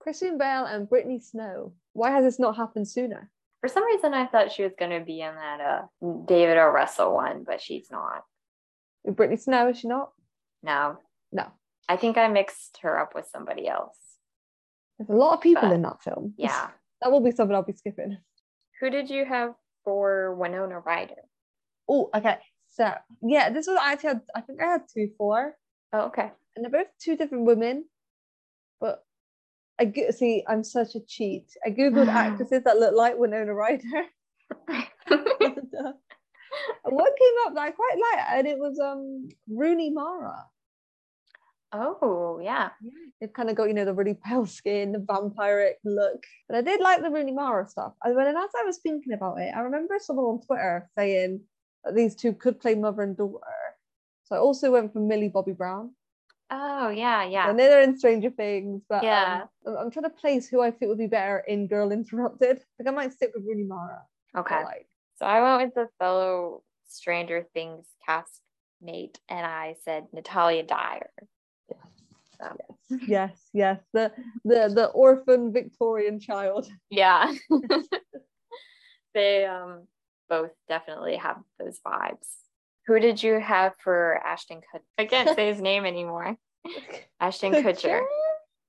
Christian Bale and Brittany Snow. Why has this not happened sooner? For some reason, I thought she was going to be in that uh, David O. Russell one, but she's not. Brittany Snow is she not? No, No. I think I mixed her up with somebody else. There's a lot of people But, in that film. Yeah. that will be something I'll be skipping. Who did you have for Winona Ryder? Oh, okay. So yeah, this was I actually had, I think I had two for, Oh, okay. and they're both two different women. But I go- see, I'm such a cheat. I googled actresses that look like Winona Ryder. and, one came up that I quite like, and it was um Rooney Mara. Oh, yeah. They've kind of got you know the really pale skin, the vampiric look. But I did like the Rooney Mara stuff. And when as I was thinking about it, I remember someone on Twitter saying that these two could play mother and daughter. So I also went for Millie Bobby Brown. Oh, yeah, I yeah. know they're in Stranger Things, but um, Yeah. I'm- I'm trying to place who I think would be better in Girl Interrupted. Like I might stick with Rooney Mara. Okay. Like, So I went with the fellow Stranger Things castmate, and I said Natalia Dyer. So, yes, yes, the the the orphan Victorian child. yeah. they um both definitely have those vibes. Who did you have for Ashton Kutcher? I can't say his name anymore. Ashton Kutcher.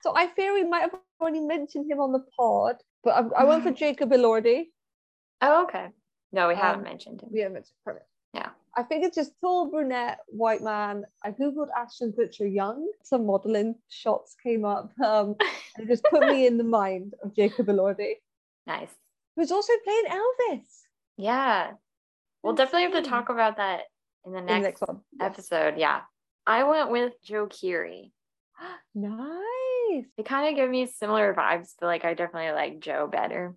So I fear we might have already mentioned him on the pod, but I, I went for Jacob Elordi. Oh, okay. No, we haven't Um, mentioned him. We haven't mentioned perfect. I think it's just tall brunette white man. I googled Ashton Kutcher young. Some modeling shots came up, um, and it just put me in the mind of Jacob Elordi, Nice. who's also playing Elvis. Yeah. We'll definitely have to talk about that in the In next, the next one. Yes. episode. Yeah. I went with Joe Keery. Nice. They kind of give me similar vibes, but like I definitely like Joe better.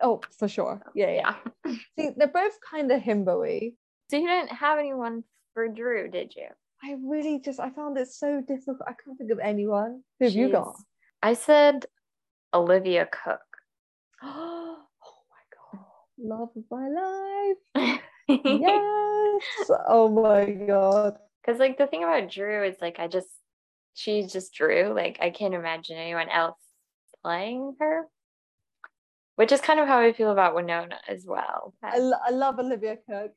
Oh, for sure. Yeah, yeah. Yeah. See, they're both kind of himbo-y. So you didn't have anyone for Drew, did you? I really just I found it so difficult. I can't think of anyone. Who have you got? I said Olivia Cooke. oh my god. Love of my life. Yes. oh my god. Because like the thing about Drew is like I just she's just Drew. Like I can't imagine anyone else playing her. Which is kind of how I feel about Winona as well. I, lo- I love Olivia Cooke.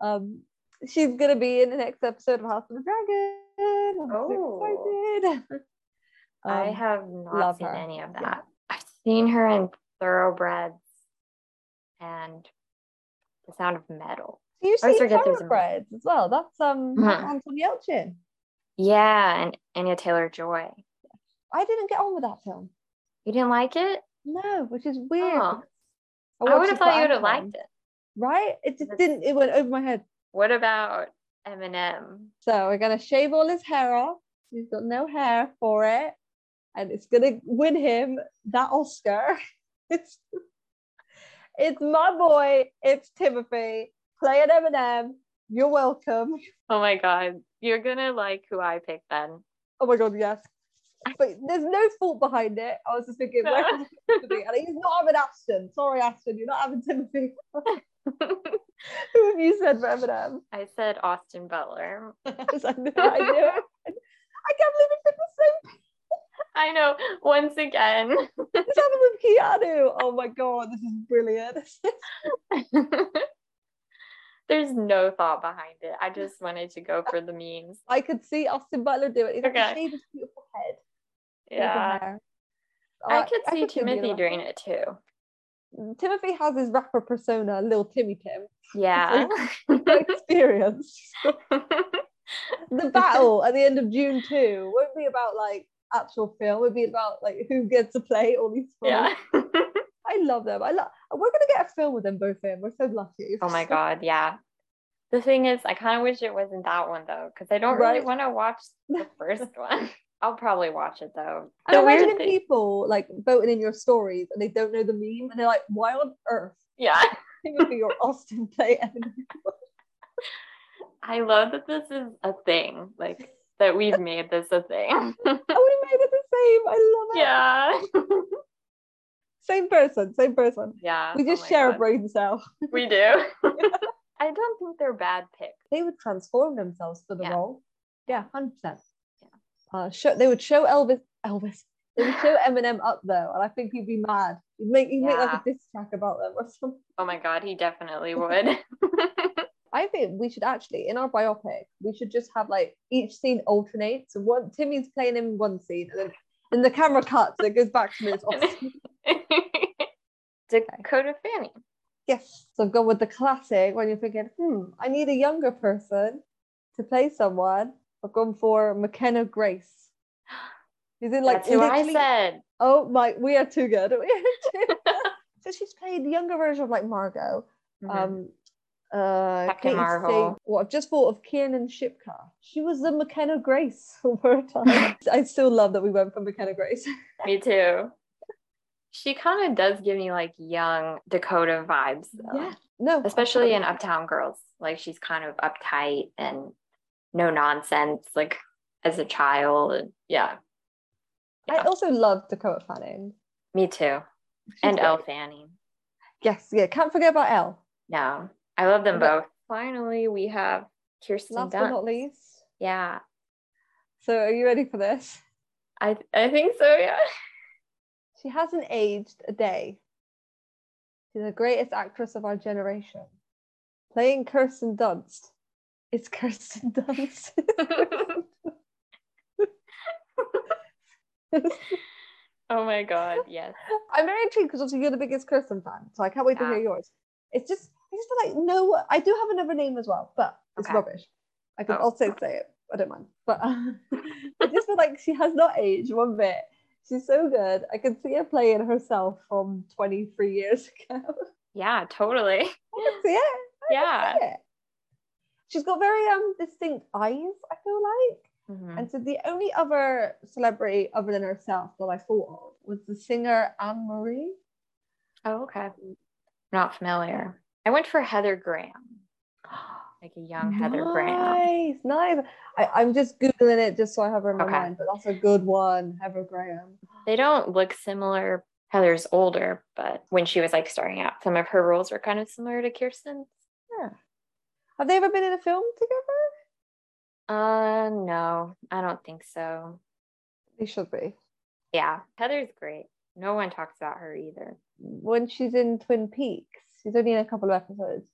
Um, she's gonna be in the next episode of House of the Dragon. I'm Oh. so excited. I Um, have not seen her. any of Yeah. that. I've seen her in Thoroughbreds and The Sound of Metal. You I see Thoroughbreds as well? That's um Mhm. Anton Yelchin. Yeah, and Anya Taylor Joy. I didn't get on with that film. You didn't like it? No, which is weird. Oh. because I, would have thought you would have liked it. Right? It just didn't. It went over my head. What about Eminem? So we're gonna shave all his hair off. He's got no hair for it, and it's gonna win him that Oscar. It's it's my boy. It's Timothy playing Eminem. You're welcome. Oh my god, you're gonna like who I picked then. Oh my god, yes. But there's no fault behind it. I was just thinking, No. where's Timothy? And he's not having Ashton. Sorry, Ashton, you're not having Timothy. Who have you said for Eminem? I said Austin Butler. I knew, I knew it. I can't believe picked the same I know. Once again. It's happened with Keanu. Oh my god, this is brilliant. There's no thought behind it. I just wanted to go for the memes. I could see Austin Butler do it. He's Okay. his beautiful head. Yeah. hair. I Uh, could see him do Timothy doing it too. Mm, Timothy has his rapper persona, Lil Timmy Tim. Yeah. Experience. the battle at the end of Dune 2 won't be about like actual film, it'll be about like who gets to play all these films. yeah. I love them. I love we're gonna get a film with them both in. We're so lucky. oh my god, yeah. The thing is, I kind of wish it wasn't that one though, because I don't really want to watch the first one. I'll probably watch it though. I'm imagining thing- people like voting in your stories and they don't know the meme and they're like, why on earth Yeah. Timothy or Austin play I love that this is a thing. Like that we've made this a thing. Oh, we made it the same. I love it. yeah. Same person, same person. Yeah. We oh just my share a brain cell. We do. I don't think they're bad picks. They would transform themselves for the Yeah. role. Yeah, hundred percent. Yeah. Uh, show, they would show Elvis. Elvis. They would show Eminem up though, and I think he'd be mad. He'd make he'd make like a diss track about them or something. Oh my god, he definitely would. I think we should actually in our biopic we should just have like each scene alternates. So one Timmy's playing in one scene, and then then the camera cuts and it goes back to me. It's Austin. Dakota Fanning. Yes. So I've gone with the classic when you're thinking, hmm, I need a younger person to play someone. I've gone for McKenna Grace. Is it like That's who I said. Oh my, we are too good. Are too good. so she's played the younger version of like Margot. Mhm. Um, uh, Captain Marvel. Well, I've just thought of Kiernan Shipka. She was the McKenna Grace over time. I still love that we went for McKenna Grace. Me too. She kind of does give me like young Dakota vibes, though. No, especially in. Uptown Girls. Like she's kind of uptight and no nonsense, like as a child. And yeah, I also love Dakota Fanning. me too. She's and great. Elle Fanning. Yes, yeah, can't forget about Elle. No, I love them Okay. both. Finally, we have Kirsten Last but Dunst. not least. Yeah, So are you ready for this? I I think so. Yeah. She hasn't aged a day. She's the greatest actress of our generation. Playing Kirsten Dunst. It's Kirsten Dunst. oh my god, yes. I'm very intrigued because obviously you're the biggest Kirsten fan, so I can't wait to hear yours. It's just, I just feel like no. I do have another name as well, but it's Okay. rubbish. I can Oh. also say it. I don't mind, but I just feel like she has not aged one bit. She's so good. I can see her playing herself from 23 years ago. Yeah, totally. I can see it. I Yeah. She's got very um distinct eyes. I feel like. Mhm. And so the only other celebrity other than herself that I thought of was the singer Anne Marie. Oh, okay. Not familiar. I went for Heather Graham, like a young Heather Graham. Nice, nice. I'm just googling it just so I have her in my Okay. mind, but that's a good one, Heather Graham. They don't look similar. Heather's older, but when she was like starting out, some of her roles were kind of similar to Kirsten's. Yeah. Have they ever been in a film together? Uh, no, I don't think so. They should be. Yeah, Heather's great. No one talks about her either. When she's in Twin Peaks, she's only in a couple of episodes,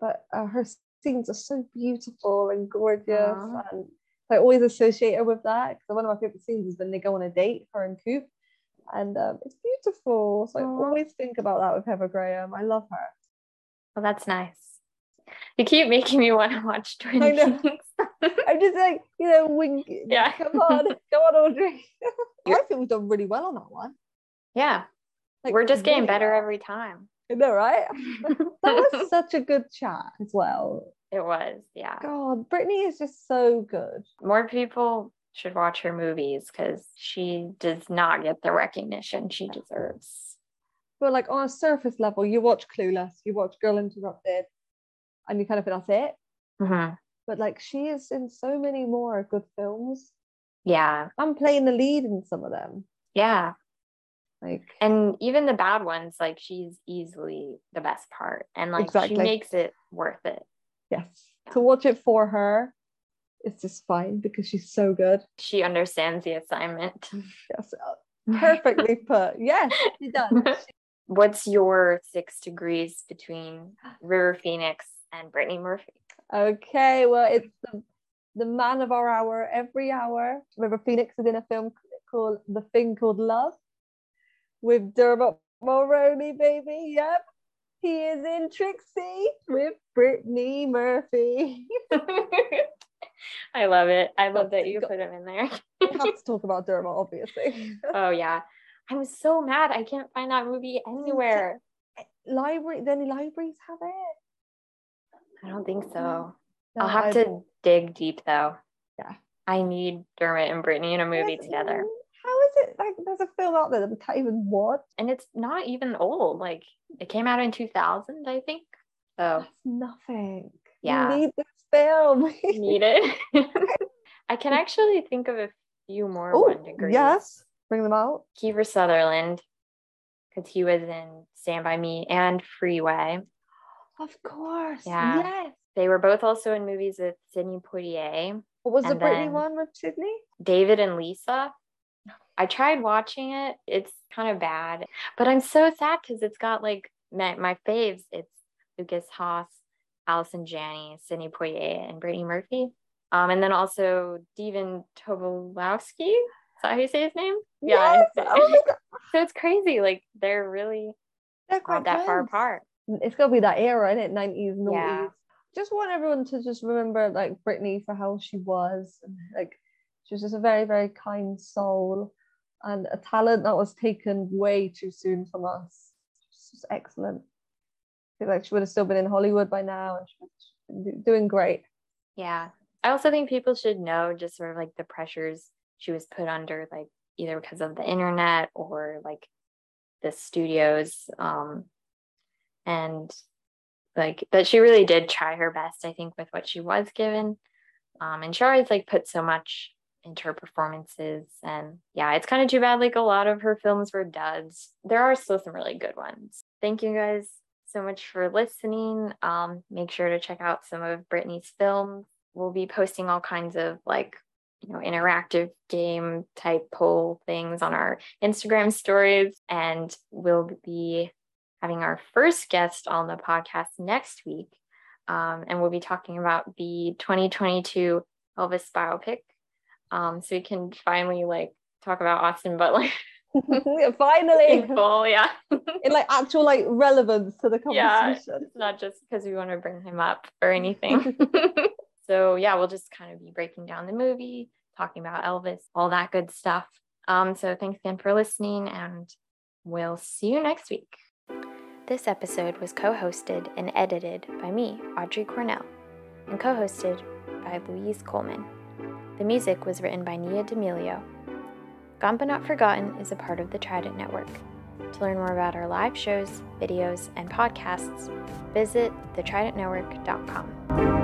but uh, her scenes are so beautiful and gorgeous, Aw. and I always associate her with that. Because one of my favorite scenes is when they go on a date, her and Coop, and um, it's beautiful. So I always think about that with Heather Graham. I love her. Well, that's nice. You keep making me want to watch Twin I know. Peaks. I'm just like, you know, wink. Yeah. Come on, come on, Audrey. I think we've done really well on that one. yeah, Like, we're just getting better every time. I know, right? That was such a good chat as well. it was, yeah. God, Brittany is just so good. More people should watch her movies because she does not get the recognition she deserves. But like on a surface level, you watch Clueless, you watch Girl Interrupted, and you kind of that's it. Mhm. But like she is in so many more good films. Yeah, I'm playing the lead in some of them. yeah. Like And even the bad ones, like she's easily the best part. And like Exactly. she makes it worth it. yes, to watch it for her, it's just fine because she's so good. She understands the assignment. Yes, uh, perfectly put. Yes, she does. What's your six degrees between River Phoenix and Brittany Murphy? Okay, well, it's the, the man of our hour every hour. River Phoenix is in a film called The Thing Called Love with Dermot Mulroney, baby. Yep. He is in Trixie with Brittany Murphy. I love it. I love that you put him in there. we have to talk about Dermot, obviously. oh yeah. I'm so mad I can't find that movie anywhere. Library, any libraries have it? I don't think so. No, I'll have I- to dig deep though. Yeah. I need Dermot and Brittany in a movie Yes, together. How is it like there's a film out there that we can't even watch? And it's not even old. Like it came out in 2000, I think. So That's nothing. Yeah. You need this film. need it. I can actually think of a few more Oh, one degrees. yes. Bring them out. Kiefer Sutherland, because he was in Stand By Me and Freeway. Of course. Yeah. Yes. They were both also in movies with Sidney Poitier, What was the And then- one with Sidney? David and Lisa. I tried watching it. It's kind of bad, but I'm so sad because it's got like my, my faves. It's Lukas Haas, Allison Janney, Sidney Poitier, and Brittany Murphy. Um, and then also Stephen Tobolowsky. Is that how you say his name? Yes. I- Oh my God. so it's crazy. Like they're really They're not that far apart. It's gonna be that era, isn't it? 90s, 90s. Yeah. Just want everyone to just remember like Brittany for how she was. And, like she was just a very, very kind soul and a talent that was taken way too soon from us. She's just excellent. I feel like she would have still been in Hollywood by now and she was doing great. Yeah. I also think people should know just sort of like the pressures she was put under, like either because of the internet or like the studios. Um, and like that she really did try her best, I think, with what she was given. Um, and she always like put so much into her performances. And yeah, it's kind of too bad like a lot of her films were duds. There are still some really good ones. Thank you guys so much for listening. Um, make sure to check out some of Brittany's films. We'll be posting all kinds of like, you know, interactive game type poll things on our Instagram stories. And we'll be having our first guest on the podcast next week. Um, and we'll be talking about the 2022 Elvis biopic. Um, so we can finally like talk about Austin Butler Finally, in full. Yeah. in like actual like relevance to the conversation. It's not just because we want to bring him up or anything. so yeah, we'll just kind of be breaking down the movie, talking about Elvis, all that good stuff. Um, so thanks again for listening, and we'll see you next week. This episode was co-hosted and edited by me, Audrey Cornell, and co-hosted by Louise Coleman. The music was written by Nia D'Amelio. Gone But Not Forgotten is a part of the Trident Network. To learn more about our live shows, videos, and podcasts, visit thetridentnetwork.com.